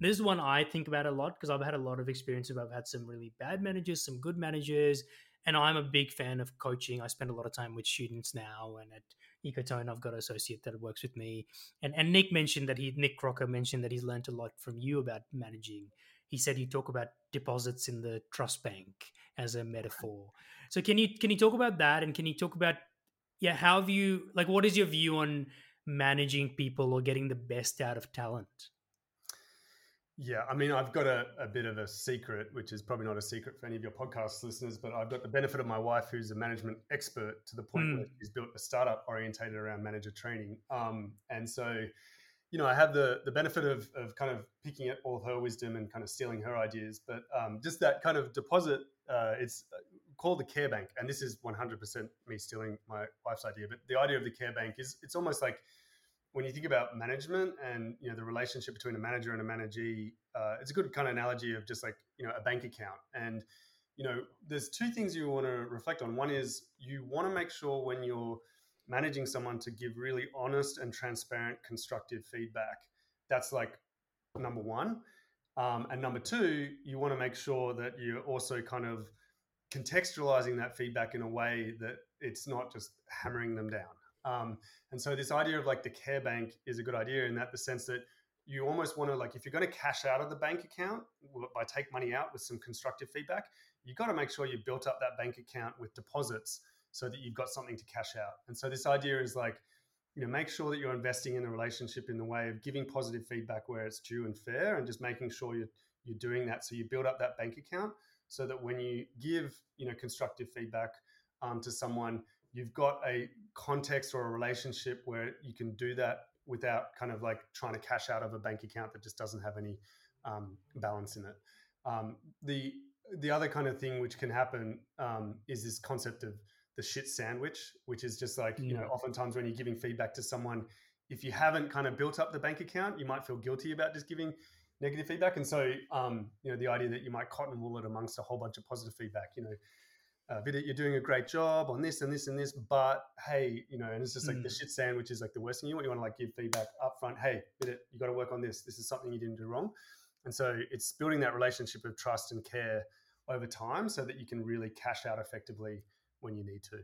This is one I think about a lot because I've had a lot of experiences. I've had some really bad managers, some good managers, and I'm a big fan of coaching. I spend a lot of time with students now, and at Ecotone, I've got an associate that works with me. And and Nick mentioned that he Nick Crocker mentioned that he's learned a lot from you about managing he said you talk about deposits in the trust bank as a metaphor. So can you can you talk about that and can you talk about yeah how have you like what is your view on managing people or getting the best out of talent? Yeah, I mean, I've got a, a, bit of a secret, which is probably not a secret for any of your podcast listeners, but I've got the benefit of my wife, who's a management expert to the point mm. where she's built a startup orientated around manager training. Um, and so, you know, I have the the benefit of, of kind of picking up all her wisdom and kind of stealing her ideas. But um, just that kind of deposit, uh, it's called the care bank, and this is 100% me stealing my wife's idea. But the idea of the care bank is it's almost like when you think about management and you know the relationship between a manager and a managee, uh, it's a good kind of analogy of just like you know a bank account. And you know, there's two things you want to reflect on. One is you want to make sure when you're managing someone to give really honest and transparent, constructive feedback. That's like number one. Um, and number two, you want to make sure that you're also kind of contextualizing that feedback in a way that it's not just hammering them down. Um, and so this idea of like the care bank is a good idea in that the sense that you almost want to like if you're going to cash out of the bank account by take money out with some constructive feedback, you've got to make sure you built up that bank account with deposits so that you've got something to cash out. And so this idea is like, you know, make sure that you're investing in the relationship in the way of giving positive feedback where it's due and fair, and just making sure you're you're doing that. So you build up that bank account so that when you give you know constructive feedback um, to someone, you've got a context or a relationship where you can do that without kind of like trying to cash out of a bank account that just doesn't have any um, balance in it. Um, the the other kind of thing which can happen um, is this concept of the shit sandwich, which is just like, you know, oftentimes when you're giving feedback to someone, if you haven't kind of built up the bank account, you might feel guilty about just giving negative feedback. And so, um, you know, the idea that you might cotton wool it amongst a whole bunch of positive feedback, you know, uh, Vidit, you're doing a great job on this and this and this, but hey, you know, and it's just like mm. the shit sandwich is like the worst thing you want. You want to like give feedback up front. Hey, Vidit, you got to work on this. This is something you didn't do wrong. And so it's building that relationship of trust and care over time so that you can really cash out effectively when you need to.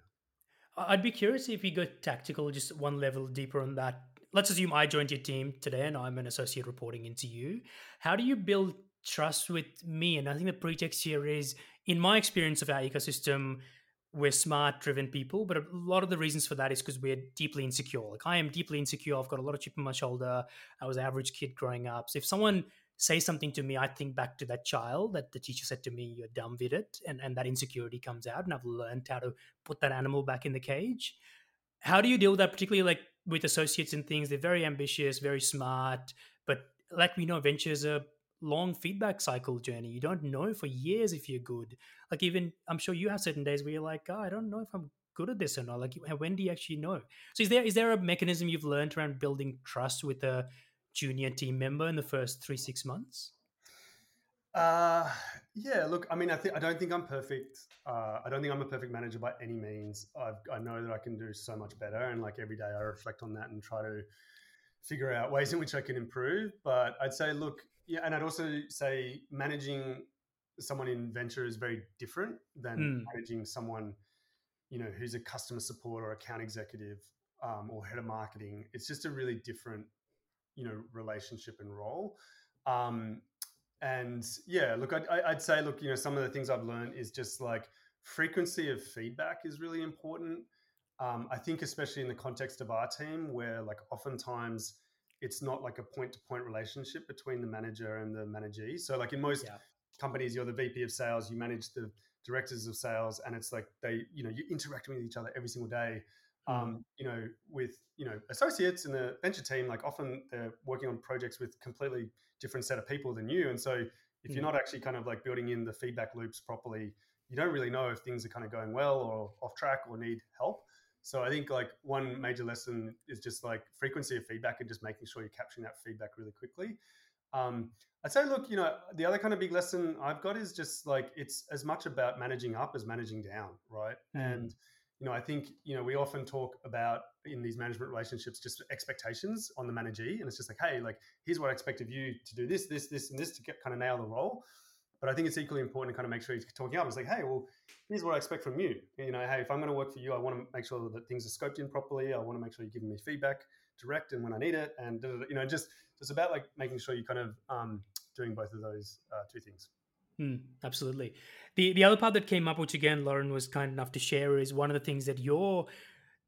I'd be curious if you go tactical, just one level deeper on that. Let's assume I joined your team today and I'm an associate reporting into you. How do you build trust with me? And I think the pretext here is, in my experience of our ecosystem, we're smart, driven people, but a lot of the reasons for that is because we're deeply insecure. Like I am deeply insecure. I've got a lot of chip on my shoulder. I was an average kid growing up. So if someone say something to me, I think back to that child that the teacher said to me, "You're dumb with it," and and that insecurity comes out, and I've learned how to put that animal back in the cage. How do you deal with that, particularly like with associates and things? They're very ambitious, very smart, but like we know, ventures are long feedback cycle journey. You don't know for years if you're good. Like even I'm sure you have certain days where you're like, oh, I don't know if I'm good at this or not. Like when do you actually know? So is there is there a mechanism you've learned around building trust with a junior team member in the first three six months? Uh, yeah. Look, I mean, I think I don't think I'm perfect. Uh, I don't think I'm a perfect manager by any means. I've, I know that I can do so much better, and like every day I reflect on that and try to figure out ways in which I can improve. But I'd say, look, yeah, and I'd also say managing someone in venture is very different than mm. managing someone, you know, who's a customer support or account executive um, or head of marketing. It's just a really different you know relationship and role um, and yeah look I'd, I'd say look you know some of the things i've learned is just like frequency of feedback is really important um, i think especially in the context of our team where like oftentimes it's not like a point to point relationship between the manager and the managee so like in most yeah. companies you're the vp of sales you manage the directors of sales and it's like they you know you're interacting with each other every single day. Um, you know, with you know associates in the venture team, like often they're working on projects with completely different set of people than you, and so if you're mm. not actually kind of like building in the feedback loops properly, you don't really know if things are kind of going well or off track or need help. So I think like one major lesson is just like frequency of feedback and just making sure you're capturing that feedback really quickly. Um, I'd say, look, you know, the other kind of big lesson I've got is just like it's as much about managing up as managing down, right? Mm. And you know, I think, you know, we often talk about in these management relationships just expectations on the managee. And it's just like, hey, like, here's what I expect of you to do this, this, this, and this to get kind of nail the role. But I think it's equally important to kind of make sure you're talking up. It's like, hey, well, here's what I expect from you. You know, hey, if I'm going to work for you, I want to make sure that things are scoped in properly. I want to make sure you're giving me feedback direct and when I need it. And, you know, just it's about like making sure you kind of um, doing both of those uh, two things. Mm, absolutely. The the other part that came up, which again Lauren was kind enough to share, is one of the things that you're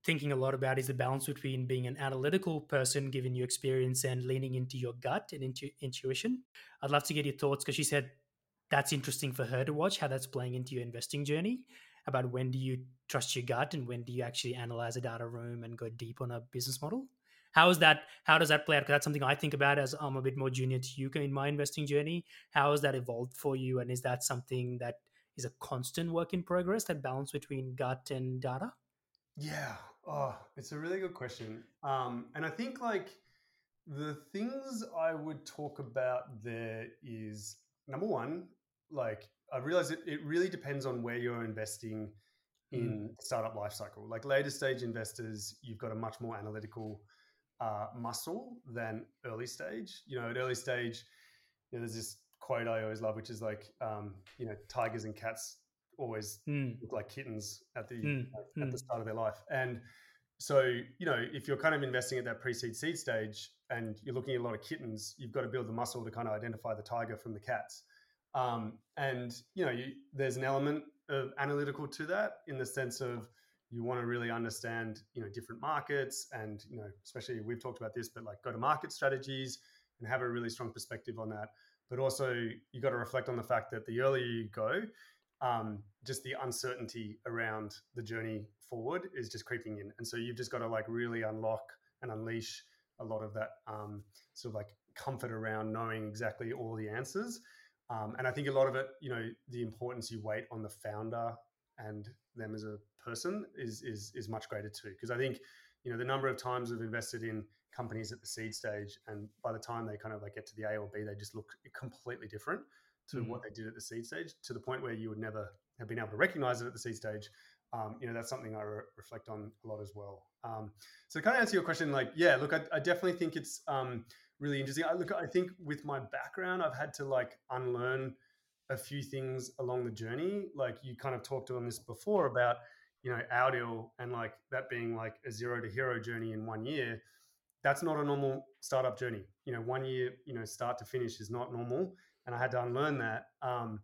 thinking a lot about is the balance between being an analytical person, given your experience, and leaning into your gut and into intuition. I'd love to get your thoughts because she said that's interesting for her to watch how that's playing into your investing journey about when do you trust your gut and when do you actually analyze a data room and go deep on a business model how is that how does that play out? Because that's something i think about as i'm a bit more junior to you in my investing journey. How has that evolved for you and is that something that is a constant work in progress that balance between gut and data? Yeah. Oh it's a really good question. Um, and i think like the things i would talk about there is number one like I realize it, it really depends on where you're investing in mm. startup lifecycle. Like later stage investors, you've got a much more analytical uh, muscle than early stage. You know, at early stage, you know, there's this quote I always love, which is like, um, you know, tigers and cats always mm. look like kittens at the mm. at, at the mm. start of their life, and so you know, if you're kind of investing at that pre-seed seed stage and you're looking at a lot of kittens, you've got to build the muscle to kind of identify the tiger from the cats. Um, and you know, you, there's an element of analytical to that in the sense of you want to really understand, you know, different markets, and you know, especially we've talked about this, but like go-to-market strategies and have a really strong perspective on that. But also, you got to reflect on the fact that the earlier you go, um, just the uncertainty around the journey forward is just creeping in, and so you've just got to like really unlock and unleash a lot of that um, sort of like comfort around knowing exactly all the answers um, and I think a lot of it, you know, the importance you weight on the founder and them as a person is is is much greater too. Because I think, you know, the number of times we've invested in companies at the seed stage, and by the time they kind of like get to the A or B, they just look completely different to mm-hmm. what they did at the seed stage. To the point where you would never have been able to recognize it at the seed stage. Um, you know, that's something I re- reflect on a lot as well. Um, so, kind of answer your question, like, yeah, look, I, I definitely think it's um, really interesting. I look, I think with my background, I've had to like unlearn a few things along the journey. Like you kind of talked on this before about, you know, OurDeal and like that being like a zero to hero journey in one year. That's not a normal startup journey. You know, one year, you know, start to finish is not normal. And I had to unlearn that. Um,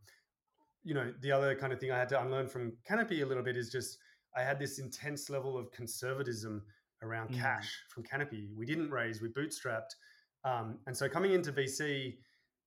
you know, the other kind of thing I had to unlearn from Kanopy a little bit is just I had this intense level of conservatism around mm. cash from Kanopy. We didn't raise, we bootstrapped um, and so coming into VC,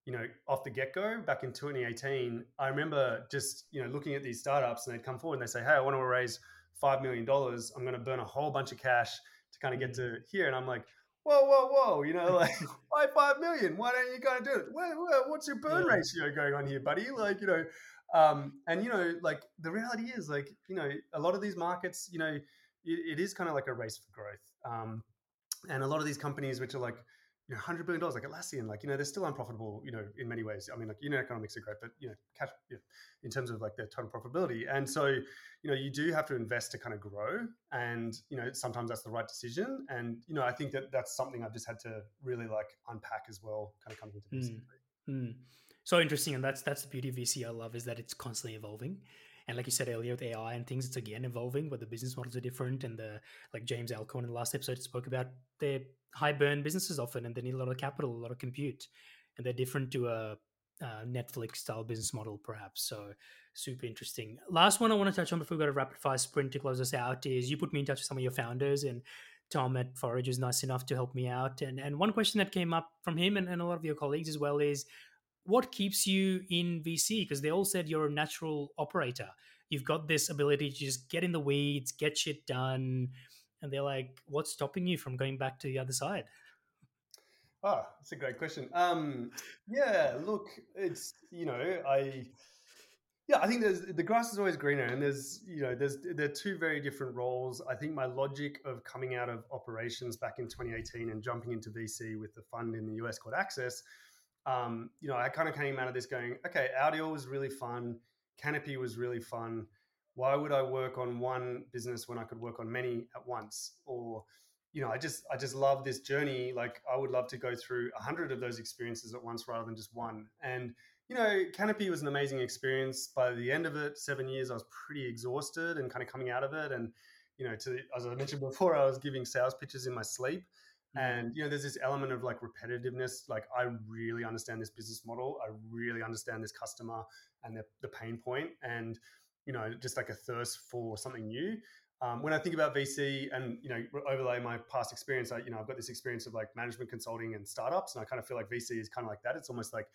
you know, off the get go back in 2018, I remember just, you know, looking at these startups and they'd come forward and they say, Hey, I want to raise $5 million. I'm going to burn a whole bunch of cash to kind of get to here. And I'm like, whoa, whoa, whoa, you know, like why 5 million? Why don't you kind of do it? Well, well, what's your burn yeah. ratio going on here, buddy? Like, you know, um, and you know, like the reality is like, you know, a lot of these markets, you know, it, it is kind of like a race for growth. Um, and a lot of these companies, which are like, you know, hundred billion dollars like Atlassian, like you know, they're still unprofitable, you know, in many ways. I mean, like unit economics are great, but you know, cash you know, in terms of like their total profitability. And so, you know, you do have to invest to kind of grow, and you know, sometimes that's the right decision. And you know, I think that that's something I've just had to really like unpack as well, kind of coming into VC. Mm. Mm. So interesting, and that's that's the beauty of VC. I love is that it's constantly evolving. And like you said earlier with AI and things, it's again evolving, but the business models are different. And the like James Alcorn in the last episode spoke about their high burn businesses often, and they need a lot of capital, a lot of compute, and they're different to a, a Netflix style business model, perhaps. So super interesting. Last one I want to touch on before we go to rapid fire sprint to close us out is you put me in touch with some of your founders and Tom at Forage is nice enough to help me out. And and one question that came up from him and, and a lot of your colleagues as well is what keeps you in VC? Because they all said you're a natural operator. You've got this ability to just get in the weeds, get shit done. And they're like, what's stopping you from going back to the other side? Oh, that's a great question. Um, yeah, look, it's, you know, I, yeah, I think there's the grass is always greener, and there's you know there's there are two very different roles. I think my logic of coming out of operations back in 2018 and jumping into VC with the fund in the US called Access um, you know, I kind of came out of this going, okay, OurDeal was really fun. Kanopy was really fun. Why would I work on one business when I could work on many at once? Or, you know, I just I just love this journey. Like I would love to go through a hundred of those experiences at once rather than just one. And you know, Kanopy was an amazing experience. By the end of it, seven years, I was pretty exhausted and kind of coming out of it. And you know, to as I mentioned before, I was giving sales pitches in my sleep. Mm-hmm. And you know, there's this element of like repetitiveness. Like, I really understand this business model. I really understand this customer and the, the pain point, and you know, just like a thirst for something new. Um, when I think about VC and you know overlay my past experience, I you know I've got this experience of like management consulting and startups, and I kind of feel like VC is kind of like that. It's almost like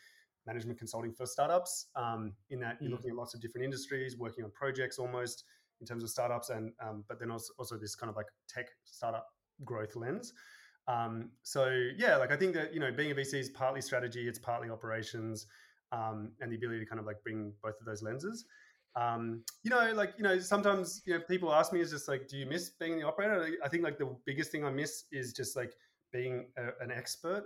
management consulting for startups. Um, in that you're mm. looking at lots of different industries, working on projects almost in terms of startups, and um, but then also, also this kind of like tech startup growth lens. Um, so yeah, like I think that you know being a VC is partly strategy, it's partly operations, um, and the ability to kind of like bring both of those lenses. Um, you know, like you know, sometimes you know people ask me is just like, do you miss being the operator? I think like the biggest thing I miss is just like being a, an expert.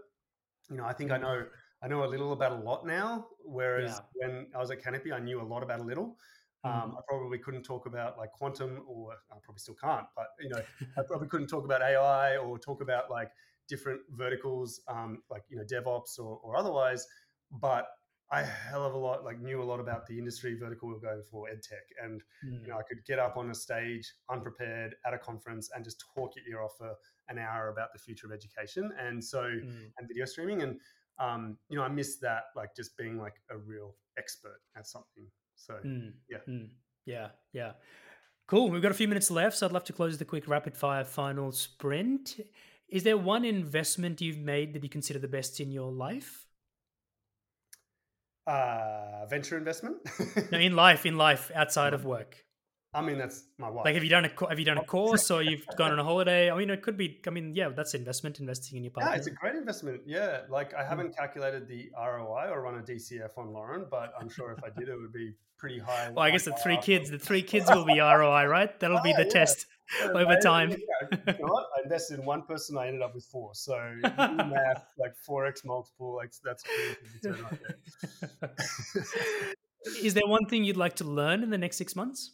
You know, I think I know I know a little about a lot now, whereas yeah. when I was at Kanopy, I knew a lot about a little. Um, mm. I probably couldn't talk about like quantum, or I probably still can't. But you know, I probably couldn't talk about AI or talk about like different verticals, um, like you know, DevOps or, or otherwise. But I hell of a lot like knew a lot about the industry vertical we were going for, edtech, and mm. you know, I could get up on a stage unprepared at a conference and just talk your ear off for an hour about the future of education, and so mm. and video streaming, and um, you know, I miss that like just being like a real expert at something. So mm, yeah, mm, yeah, yeah. Cool. We've got a few minutes left, so I'd love to close the quick rapid fire final sprint. Is there one investment you've made that you consider the best in your life? Uh, venture investment. no, in life, in life, outside of work. I mean, that's my wife. Like, have you done a have you done a course or you've gone on a holiday? I mean, it could be. I mean, yeah, that's investment, investing in your partner. Yeah, it's a great investment. Yeah, like I haven't mm. calculated the ROI or run a DCF on Lauren, but I'm sure if I did, it would be pretty high. Well, I guess the three kids, the three kids will be ROI, right? That'll oh, be the yeah. test over time. You know I invested in one person, I ended up with four. So math, like four x multiple, like that's pretty right there. Is there one thing you'd like to learn in the next six months?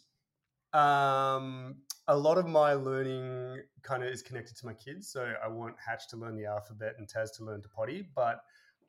Um, a lot of my learning kind of is connected to my kids. So I want Hatch to learn the alphabet and Taz to learn to potty. But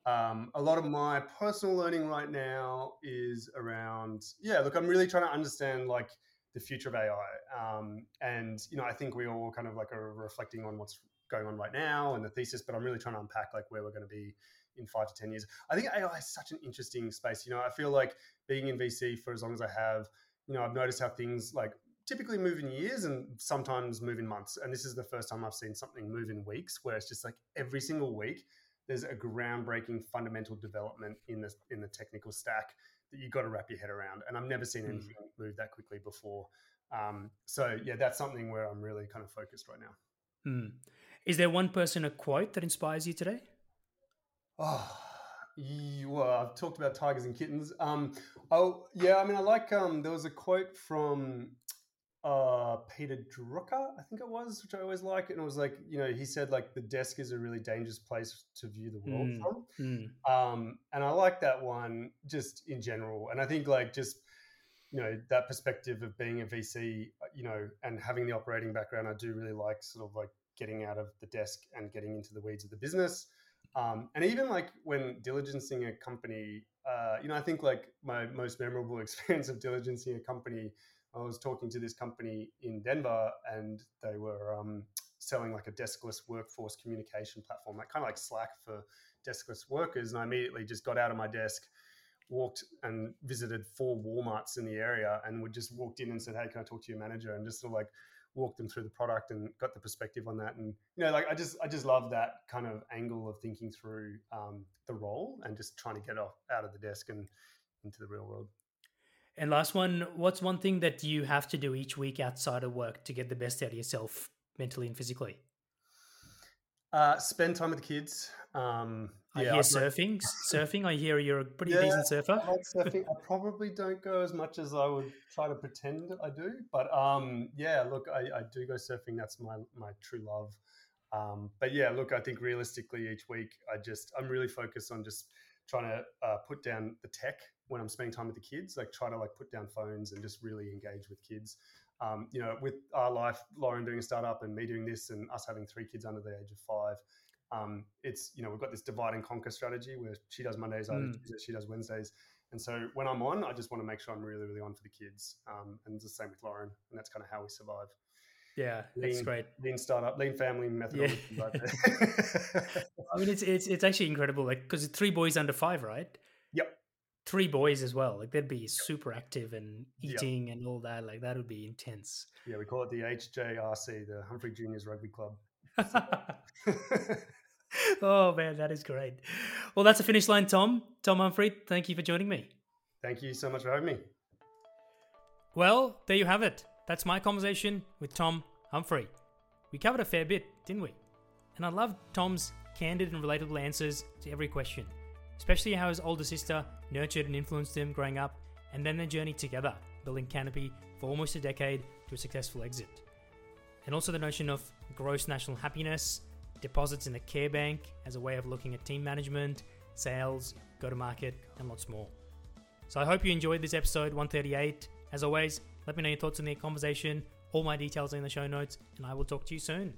um, a lot of my personal learning right now is around, yeah, look, I'm really trying to understand like the future of AI. Um, and, you know, I think we all kind of like are reflecting on what's going on right now and the thesis, but I'm really trying to unpack like where we're going to be in five to 10 years. I think AI is such an interesting space. You know, I feel like being in VC for as long as I have, you know, I've noticed how things like typically move in years and sometimes move in months. And this is the first time I've seen something move in weeks, where it's just like every single week there's a groundbreaking fundamental development in the in the technical stack that you've got to wrap your head around. And I've never seen hmm. anything mm. move that quickly before. Um, so yeah, that's something where I'm really kind of focused right now. Mm. Is there one person, a quote that inspires you today? Oh, you, well, I've talked about tigers and kittens. Um, oh, yeah. I mean, I like. Um, there was a quote from uh, Peter Drucker, I think it was, which I always like. And it was like, you know, he said like the desk is a really dangerous place to view the world mm. from. Mm. Um, and I like that one just in general. And I think like just you know that perspective of being a VC, you know, and having the operating background, I do really like sort of like getting out of the desk and getting into the weeds of the business. Um, and even like when diligencing a company, uh, you know, I think like my most memorable experience of diligencing a company, I was talking to this company in Denver and they were um, selling like a deskless workforce communication platform, like kind of like Slack for deskless workers. And I immediately just got out of my desk, walked and visited four Walmarts in the area and would just walked in and said, Hey, can I talk to your manager? And just sort of like walked them through the product and got the perspective on that. And you know, like I just I just love that kind of angle of thinking through um, the role and just trying to get off out of the desk and into the real world. And last one, what's one thing that you have to do each week outside of work to get the best out of yourself mentally and physically? Uh, spend time with the kids. Um, I yeah, hear surfing. surfing. I hear you're a pretty yeah, decent surfer. I like surfing. I probably don't go as much as I would try to pretend I do, but um, yeah, look, I, I, do go surfing. That's my my true love. Um, but yeah, look, I think realistically, each week, I just I'm really focused on just trying to uh, put down the tech when I'm spending time with the kids. Like try to like put down phones and just really engage with kids. Um, you know, with our life, Lauren doing a startup and me doing this, and us having three kids under the age of five um, it's you know we've got this divide and conquer strategy where she does Mondays, I mm. she does Wednesdays, and so when I'm on, I just want to make sure I'm really really on for the kids, um, and it's the same with Lauren, and that's kind of how we survive. Yeah, that's great. lean startup, lean family methodology. Right. I mean, it's it's it's actually incredible, like because three boys under five, right? Yep. Three boys as well. Like they'd be super active and Yep. eating and all that. Like that would be intense. yeah, we call it the HJRC, the Humphrey Juniors Rugby Club. oh man, that is great. Well, that's a finish line, Tom. Tom Humphrey, thank you for joining me. Thank you so much for having me. Well, there you have it. That's my conversation with Tom Humphrey. We covered a fair bit, didn't we? And I loved Tom's candid and relatable answers to every question, especially how his older sister nurtured and influenced him growing up, and then their journey together, building Kanopy for almost a decade to a successful exit. And also the notion of gross national happiness, deposits in the care bank as a way of looking at team management, sales, go to market, and lots more. So I hope you enjoyed this episode 138. As always, let me know your thoughts on the conversation. All my details are in the show notes, and I will talk to you soon.